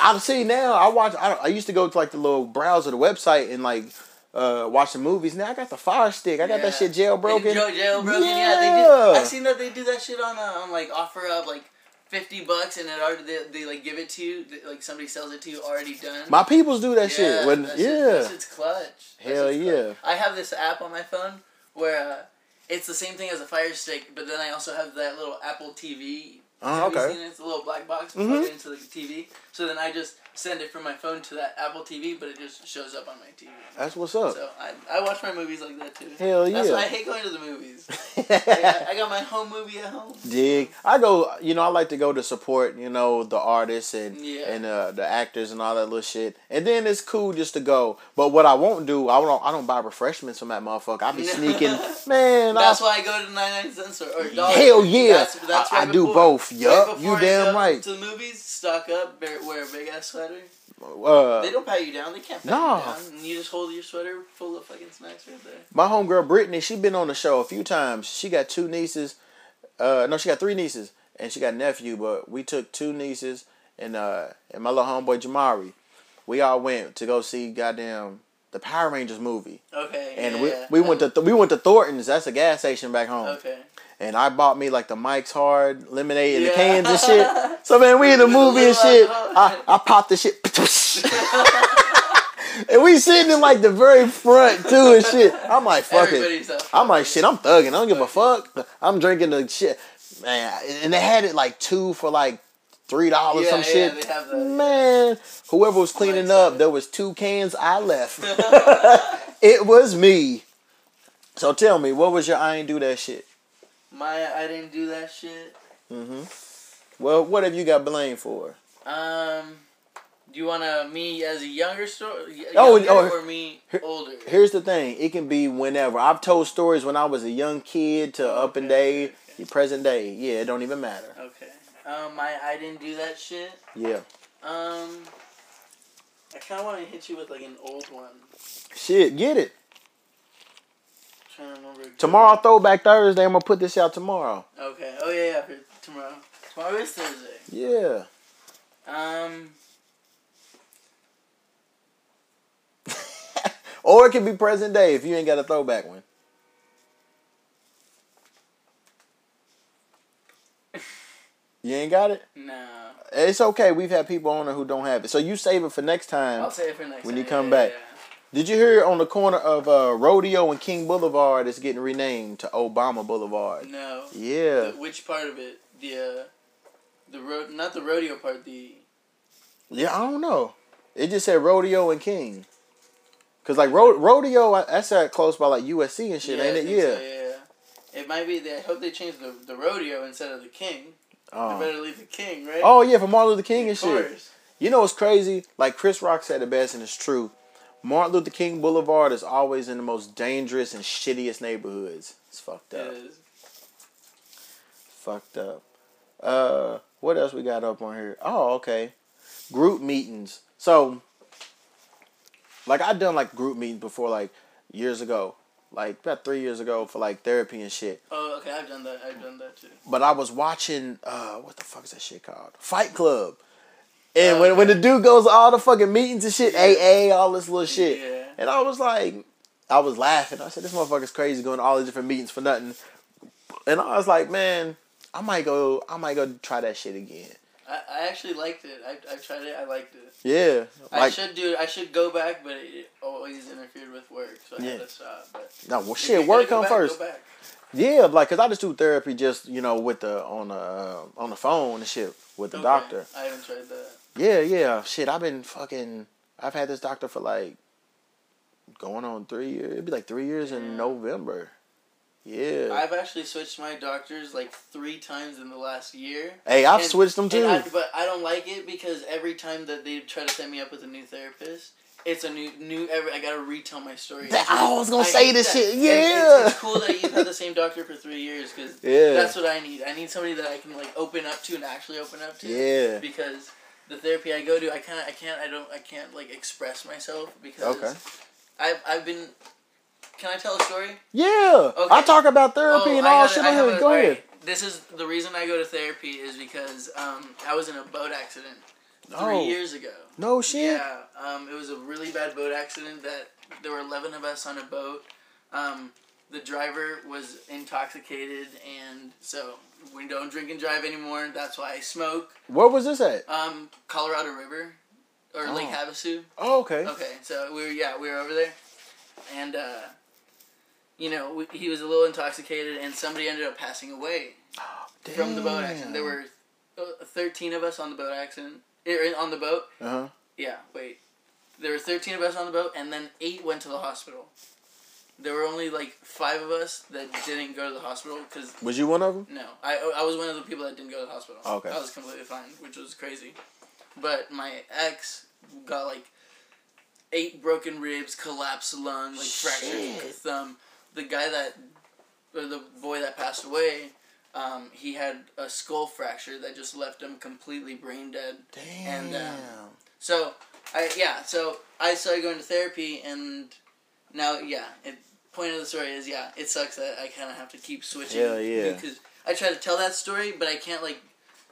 I'm see now. I watch. I, I used to go to like the little browser, the website, and like uh watch the movies. Now I got the Fire Stick. I got that shit jailbroken. They, jailbroken. Yeah. they Yeah. do. I've seen that they do that shit on uh, on like offer up like fifty bucks, and it already they, they like give it to you. They, like somebody sells it to you already done. My peoples do that shit. When that yeah, that shit's clutch. Hell yeah. clutch. I have this app on my phone where uh, it's the same thing as a Fire Stick, but then I also have that little Apple TV. Oh, you okay. it? It's a little black box Mhm. plugged into the TV. So then I just send it from my phone to that Apple TV, but it just shows up on my TV. that's what's up. So I, I watch my movies like that too. Hell yeah. That's why I hate going to the movies. I, I got my home movie at home. Dig. I go. You know, I like to go to support. You know, the artists and Yeah. and uh, the actors and all that little shit. And then it's cool just to go. But what I won't do, I don't. I don't buy refreshments from that motherfucker. I be sneaking. Man, That's I, why I go to 99 cents or, or dollar. Hell yeah. That's, that's I- right I do both. Yup, right you damn right. To the movies, stock up, wear a big ass sweater. Uh, They don't pat you down. They can't pat No. you down. And you just hold your sweater full of fucking snacks right there. My homegirl Brittany, she been on the show a few times. She got two nieces. Uh, no, she got three nieces, and she got a nephew. But we took two nieces and uh and my little homeboy Jamari. We all went to go see goddamn the Power Rangers movie, Okay. and yeah, we we went to we went to Thornton's. That's a gas station back home. Okay. And I bought me like the Mike's Hard lemonade and the cans and shit. So man, we in the movie and shit. I, I popped the shit. and we sitting in like the very front too and shit. I'm like, fuck it. Everybody's up. I'm like, shit, I'm thugging. I don't give a fuck. I'm drinking the shit. Man, and they had it like two for like three dollars, Yeah, some yeah, shit. that. Man, whoever was cleaning up, there was two cans I left. it was me. So tell me, what was your I ain't do that shit? My, I didn't do that shit. Mm-hmm. Well, what have you got blamed for? Um, do you want to me as a younger story? Oh, younger oh, or me older? Here's the thing: it can be whenever. I've told stories when I was a young kid to up and day, Okay, okay. present day. Yeah, it don't even matter. Okay. Um, my I didn't do that shit. Yeah. Um, I kind of want to hit you with like an old one. Shit, get it. Trying to remember. Tomorrow, Throwback Thursday. I'm gonna put this out tomorrow. Okay. Oh yeah, yeah. For tomorrow. Tomorrow is Thursday. Yeah. Um. Or it can be present day if you ain't got a throwback one. You ain't got it? No. It's okay. We've had people on there who don't have it. So you save it for next time. I'll say it for next. When time. you come Yeah, back. yeah, Did you hear on the corner of uh, Rodeo and King Boulevard it's getting renamed to Obama Boulevard? No. Yeah. The- which part of it? The uh, the road, not the rodeo part. The Yeah, I don't know. It just said Rodeo and King. Cause like ro- Rodeo, that's at close by like USC and shit, I ain't it? Yeah. so, yeah. It might be. They, I hope they change the the rodeo instead of the king. They Oh. better leave the king, right? oh yeah, for Martin Luther King and of shit. course. You know what's crazy? Like Chris Rock said the best, and it's true. Martin Luther King Boulevard is always in the most dangerous and shittiest neighborhoods. It's fucked up. is. Fucked up. Uh, what else we got up on here? Oh, okay. Group meetings. So, like I done like group meetings before, like years ago, like about three years ago for like therapy and shit. Oh, okay. I've done that. I've done that too. But I was watching uh, what the fuck is that shit called? Fight Club. And when when the dude goes all the fucking meetings and shit, AA, all this little shit, Yeah. and I was like, I was laughing. I said, "This motherfucker's crazy going to all these different meetings for nothing." And I was like, "Man, I might go. I might go try that shit again." I, I actually liked it. I I tried it. I liked it. Yeah, I should do. I should go back, but it always interfered with work, so I Yeah. had to stop. But no, well, shit. Work come back, first. Yeah, like, cause I just do therapy just you know with the on the uh, on the phone and shit with the Okay. doctor. I haven't tried that. Yeah, yeah. Shit, I've been fucking. I've had this doctor for like going on three years. It'd be like three years in November. Yeah. I've actually switched my doctors like three times in the last year. hey, I've And- switched them too. I, but I don't like it because every time that they try to set me up with a new therapist, it's a new new. Every I gotta retell my story. That- I was gonna say hate this that. shit, And it's- yeah. it's, cool that you've had the same doctor for three years because Yeah. that's what I need. I need somebody that I can like open up to and actually open up to. Yeah. Because the therapy I go to, I kind of I can't I don't I can't like express myself because Okay. I've I've been. Can I tell a story? Yeah. Okay. I talk about therapy Oh, and all shit I on have here. Go ahead. This is the reason I go to therapy is because um, I was in a boat accident three Oh. years ago. No shit. Yeah, um, it was a really bad boat accident that there were 11 of us on a boat. Um, the driver was intoxicated, and so we don't drink and drive anymore. That's why I smoke. Where was this at? Um, Colorado River or Lake Oh. Havasu. Oh, okay. Okay, so we were yeah we were over there, and uh, you know we, he was a little intoxicated, and somebody ended up passing away oh, from the boat accident. There were uh, thirteen of us on the boat accident. er, On the boat, Uh huh. yeah. Wait, there were thirteen of us on the boat, and then eight went to the hospital. There were only like five of us that didn't go to the hospital because Was you one of them? no, I I was one of the people that didn't go to the hospital. Okay. I was completely fine, which was crazy. But my ex got like eight broken ribs, collapsed lung, like fractured thumb. The guy that, or the boy that passed away, um, he had a skull fracture that just left him completely brain dead. Damn. And, um, So I yeah, so I started going to therapy, and now yeah, it, point of the story is yeah, it sucks that I kind of have to keep switching. Hell yeah. Because I try to tell that story, but I can't like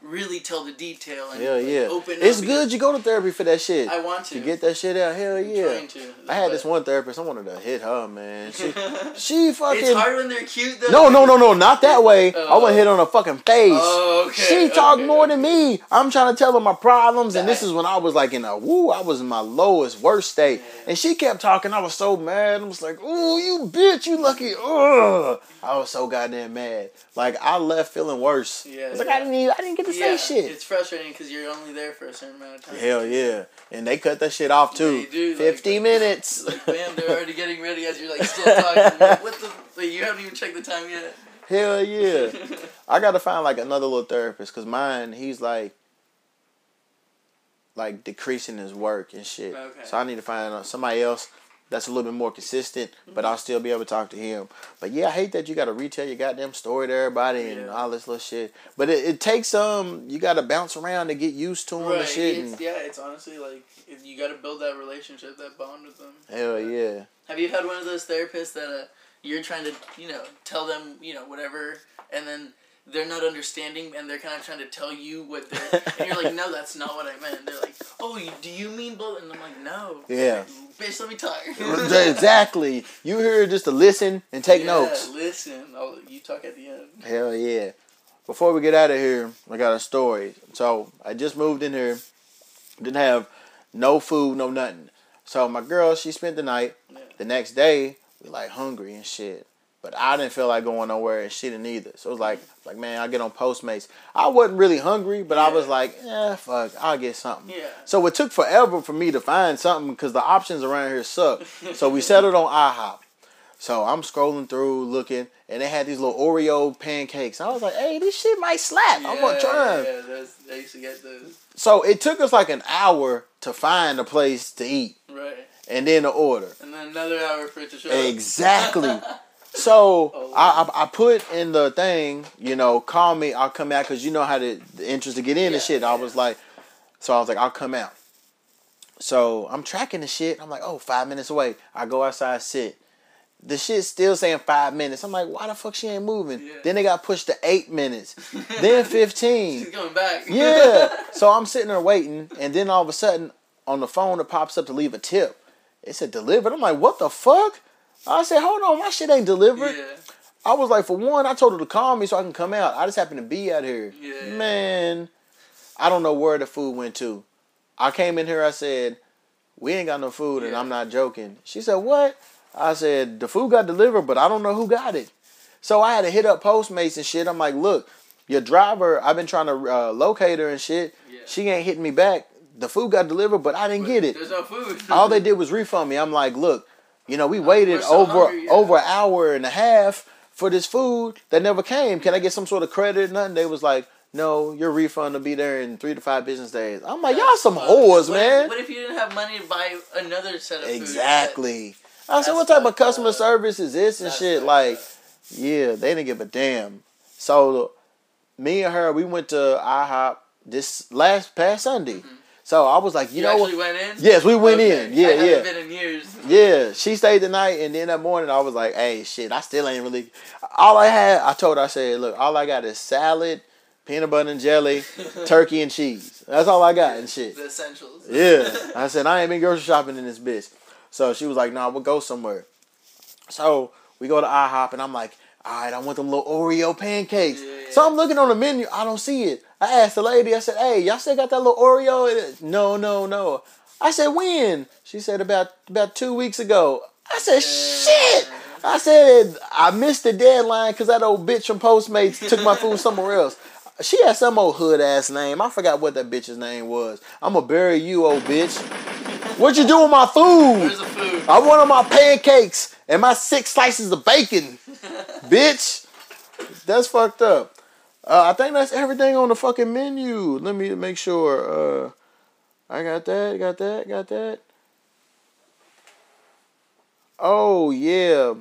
really tell the detail and Hell like, yeah. open. It's good you go to therapy for that shit. I want to to get that shit out. Hell yeah. to, I had this one therapist. I wanted to hit her, man. She, she fucking. It's hard when they're cute though. No, no, no, no, not that way. I Oh. want to hit on her fucking face. Oh, okay. she talked okay, more okay. than me. I'm trying to tell her my problems, and this is when I was like in a woo. I was in my lowest, worst state, Yeah. and she kept talking. I was so mad. I was like, "Ooh, you bitch, you lucky." Ugh. I was so goddamn mad. Like I left feeling worse. Yeah, I like, yeah. I didn't, even, I didn't get to Yeah, say shit. It's frustrating because you're only there for a certain amount of time. Hell yeah, and they cut that shit off too. They do, like, Fifty like- minutes. Like, bam, they're already getting ready as you're like still talking. Like, what the? Like, you haven't even checked the time yet. Hell yeah. I gotta find like another little therapist because mine, he's like, like decreasing his work and shit. Okay. So I need to find uh, somebody else that's a little bit more consistent, but I'll still be able to talk to him. But yeah, I hate that you gotta retell your goddamn story to everybody and Yeah. all this little shit. But it, it takes um, you gotta bounce around to get used to them Right. and shit. It's, And, yeah, it's honestly like you got to build that relationship, that bond with them. hell yeah. Have you had one of those therapists that uh, you're trying to, you know, tell them, you know, whatever, and then they're not understanding, and they're kind of trying to tell you what they're, and you're like, no, that's not what I meant. And they're like, oh, do you mean blah? And I'm like, no. Yeah. Bitch, let me talk. exactly. You here just to listen and take Yeah, notes. Listen, I'll, you talk at the end. Hell yeah. Before we get out of here, I got a story. So I just moved in here, didn't have no food, no nothing. So my girl, she spent the night. Yeah. The next day, we like hungry and shit. But I didn't feel like going nowhere and she didn't either. So it was like, like man, I get on Postmates. I wasn't really hungry, but I was like, yeah, fuck, I'll get something. Yeah. So it took forever for me to find something because the options around here suck. so we settled on IHOP. So I'm scrolling through, looking, and they had these little Oreo pancakes. I was like, hey, this shit might slap. Yeah, I'm gonna try. Yeah, those, I used to get those. So it took us like an hour to find a place to eat Right. and then to order. And then another hour for it to show up. Exactly. So Oh, I, I I put in the thing, you know, call me, I'll come out because you know how to, the interest to get in Yeah, and shit. I was like, so I was like, I'll come out. So I'm tracking the shit. I'm like, oh, five minutes away. I go outside, sit. The shit's still saying five minutes. I'm like, why the fuck she ain't moving? Yeah. Then they got pushed to eight minutes, then 15. She's coming back. Yeah. So I'm sitting there waiting, and then all of a sudden, on the phone, it pops up to leave a tip. It said delivered. I'm like, what the fuck? I said, hold on, my shit ain't delivered. yeah. I was like, for one, I told her to call me so I can come out. I just happened to be out here. Yeah. Man, I don't know where the food went to. I came in here, I said, we ain't got no food, and I'm not joking. She said, what? I said, the food got delivered, but I don't know who got it. So I had to hit up Postmates and shit. I'm like, look, your driver, I've been trying to uh, locate her and shit. Yeah. She ain't hitting me back. The food got delivered, but I didn't get it. There's no food. All they did was refund me. I'm like, look, you know, we waited so over hungry, yeah. over an hour and a half for this food that never came. Can I get some sort of credit? Nothing. They was like, no, your refund will be there in three to five business days. I'm like, y'all some whores, what man. What if you didn't have money to buy another set of food? exactly. I said, what type of customer up. service is this and That's shit? Like, yeah, they didn't give a damn. So me and her, we went to IHOP this last past Sunday. Mm-hmm. So I was like, you, You, know what? went in? Yes, we went Okay. in. Yeah, I yeah. been in years. Yeah, she stayed the night, and then that morning I was like, "Hey, shit, I still ain't really." All I had, I told her, I said, "Look, all I got is salad, peanut butter and jelly, turkey and cheese. That's all I got and shit." The essentials. Yeah, I said I ain't been grocery shopping in this bitch. So she was like, "Nah, we'll go somewhere." So we go to IHOP, and I'm like, "All right, I want them little Oreo pancakes." Yeah. So I'm looking on the menu, I don't see it. I asked the lady, I said, "Hey, y'all still got that little Oreo?" No, no, no. I said, "When?" She said, "About about two weeks ago." I said, "Shit." I said I missed the deadline because that old bitch from Postmates took my food somewhere else. She had some old hood ass name. I forgot what that bitch's name was. I'm gonna bury you, old bitch. What you do with my food? Where's the food? I wanted my pancakes and my six slices of bacon, bitch. That's fucked up. Uh, I think that's everything on the fucking menu. Let me make sure. Uh, I got that. Got that. Got that. Oh yeah.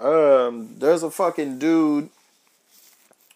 Um, there's a fucking dude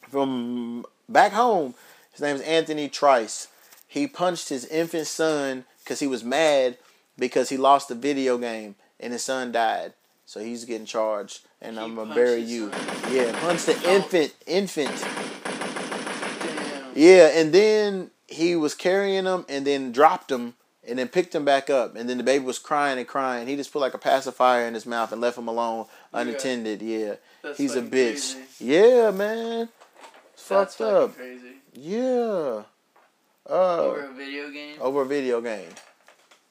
from back home. His name is Anthony Trice. He punched his infant son because he was mad because he lost the video game and his son died. So he's getting charged, and He I'm gonna bury you. son? Yeah, punched the infant, infant. Damn. Yeah, and then he was carrying him, and then dropped him, and then picked him back up, and then the baby was crying and crying. He just put like a pacifier in his mouth and left him alone, Yeah. unattended. Yeah, That's he's a bitch. crazy. Yeah, man, That's fucked up. crazy. Yeah. Uh, Over a video game? over a video game.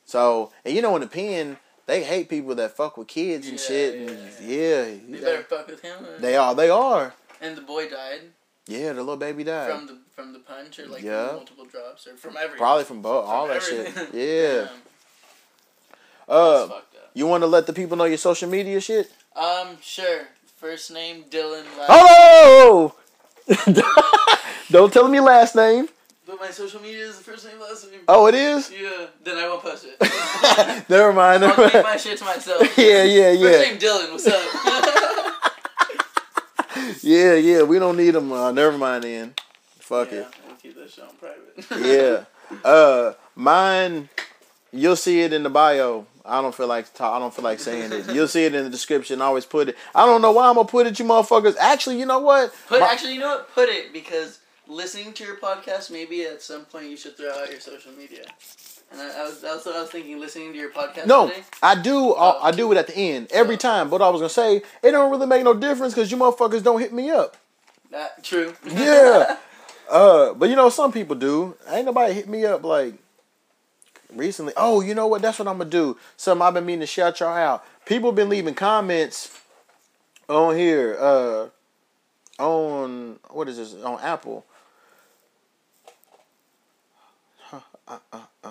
So, and you know, in the pen, they hate people that fuck with kids and Yeah, shit. yeah, and yeah, They they, better fuck with him. they are. They are. And the boy died Yeah, the little baby died. from the from the punch or like Yeah. multiple drops or from everything. Probably from both, From all that shit. everything. Yeah. Damn, Uh, up. you want to let the people know your social media shit? Um, sure. First name Dylan. Last. Hello. Don't tell me your last name. But my social media is the first name, last name. Oh, it is. Yeah. Then I won't post it. never mind. I'll keep my shit to myself. yeah, yeah, yeah. First name Dylan. What's up? yeah, yeah. We don't need them. Uh, never mind. Then, fuck yeah, it. we'll keep that shit on private. yeah. Uh, mine. You'll see it in the bio. I don't feel like I don't feel like saying it. You'll see it in the description. I always put it. I don't know why I'm gonna put it, you motherfuckers. Actually, you know what? Put My- actually, you know what? Put it because listening to your podcast, maybe at some point you should throw out your social media. And I, I was that's what I was thinking. Listening to your podcast no, today. I do. uh, I do it at the end every Oh. time. But I was gonna say it don't really make no difference because you motherfuckers don't hit me up. That true. Yeah. Uh, but you know some people do. Ain't nobody hit me up like recently. Oh, you know what? That's what I'm gonna do. Something I've been meaning to shout y'all out. People been leaving comments on here. Uh, on what is this? On Apple. Huh, uh, uh, uh.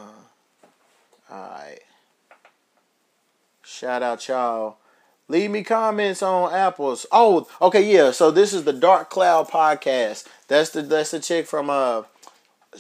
All right. Shout out y'all. Leave me comments on Apple's. Oh, okay, yeah. So this is the Dark Cloud podcast. That's the that's the chick from uh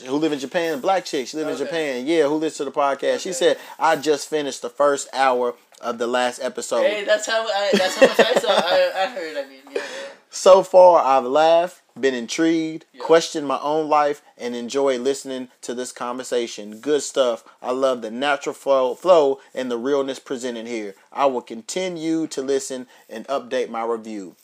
who live in Japan, black chick. She live in Japan. Yeah, who listens to the podcast. She said I just finished the first hour of the last episode. Hey, that's how I. That's how much I saw. I, I heard. I mean, yeah. yeah. So far, I've laughed, been intrigued, Yeah. questioned my own life, and enjoy listening to this conversation. Good stuff. I love the natural flow, flow and the realness presented here. I will continue to listen and update my review.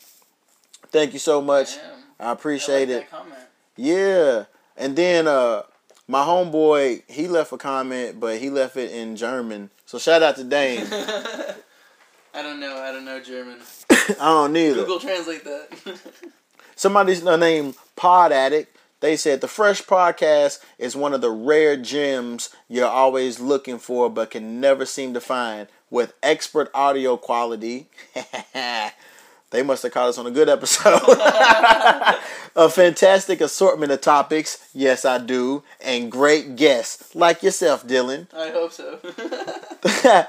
Thank you so much. Damn. I appreciate I it. like comment. Yeah. And then uh my homeboy, he left a comment, but he left it in German. So shout out to Dane. I don't know. I don't know German. I don't need. Google Translate that. Somebody's named Pod Addict. They said the Fresh Podcast is one of the rare gems you're always looking for but can never seem to find. With expert audio quality, they must have caught us on a good episode. a fantastic assortment of topics, yes I do, and great guests like yourself, Dylan. I hope so.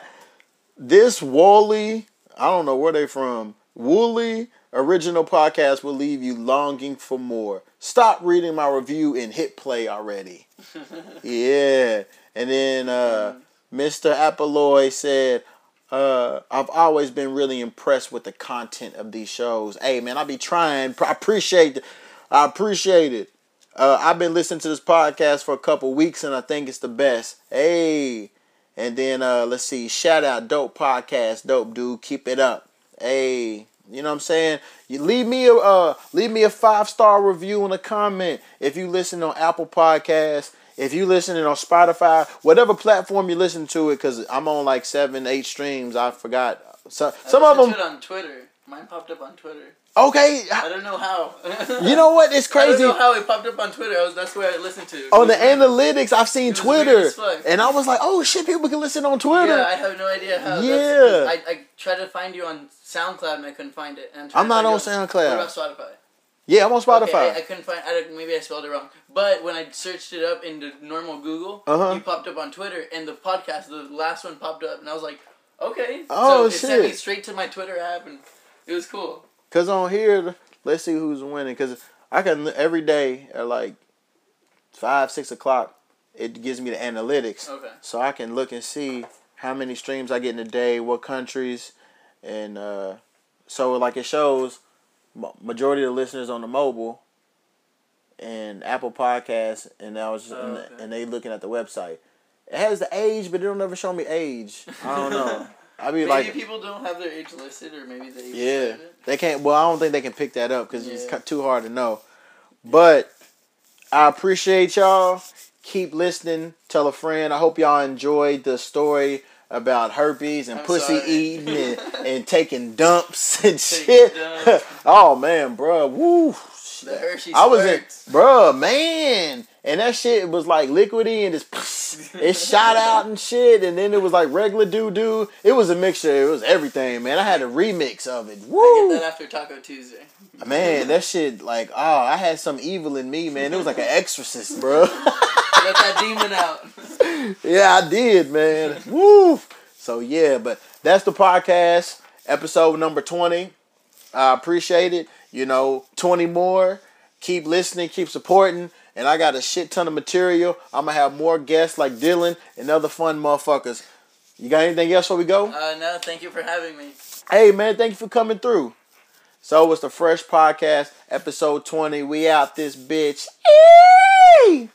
this Wally, I don't know where they from. Woolly original podcast will leave you longing for more. Stop reading my review and hit play already. yeah. And then uh, Mr. Apolloy said, uh, I've always been really impressed with the content of these shows. Hey man, I'll be trying. I appreciate it. I appreciate it. Uh, I've been listening to this podcast for a couple weeks and I think it's the best. Hey. And then uh, let's see, shout out dope podcast, dope dude, keep it up. Hey, you know what I'm saying? You leave me a uh, leave me a five star review and a comment if you listen on Apple Podcasts. If you listening on Spotify, whatever platform you listen to it, because I'm on like seven, eight streams. I forgot. So, some I of them. on Twitter. Mine popped up on Twitter. Okay, I don't know how. you know what? It's crazy. I don't know how it popped up on Twitter. I was, that's where I listened to. On the It analytics, I've seen It was weird Twitter, and I was like, "Oh shit, people can listen on Twitter." Yeah, I have no idea how. Yeah. I, I tried to find you on SoundCloud and I couldn't find it. And I'm not on SoundCloud. What about Spotify? yeah, I'm on Spotify. Okay, I, I couldn't find. I don't, maybe I spelled it wrong. But when I searched it up into normal Google, Uh-huh. you popped up on Twitter, and the podcast, the last one popped up, and I was like, okay. Oh, so it sent me straight to my Twitter app, and it was cool. Cause on here, let's see who's winning. Cause I can every day at like five, six o'clock, it gives me the analytics, Okay. so I can look and see how many streams I get in a day, what countries, and uh, so like it shows majority of the listeners on the mobile and Apple Podcasts, and I was Oh, and, okay. and they looking at the website. It has the age, but it don't ever show me age. I don't know. I be Maybe like, people don't have their age listed, or maybe they. yeah, they can't. Well, I don't think they can pick that up because it's Yeah. cut- too hard to know. But I appreciate y'all. Keep listening. Tell a friend. I hope y'all enjoyed the story about herpes and I'm pussy sorry. eating and, and taking dumps and shit. dumps. oh man, bro, woo. The Hershey I was in, bruh, man, and that shit was like liquidy and just it shot out and shit, and then it was like regular doo doo. It was a mixture. It was everything, man. I had a remix of it. I Woo, get that after Taco Tuesday. man, that shit like oh, I had some evil in me, man. It was like an exorcist, bro. Let that demon out. yeah, I did, man. Woo. So yeah, but that's the podcast, episode number twenty. I appreciate it. You know, twenty more. Keep listening, keep supporting, and I got a shit ton of material. I'm gonna have more guests like Dylan and other fun motherfuckers. You got anything else before we go? Uh, no, thank you for having me. Hey man, thank you for coming through. So it's the Fresh Podcast, episode 20. We out this bitch. Yay!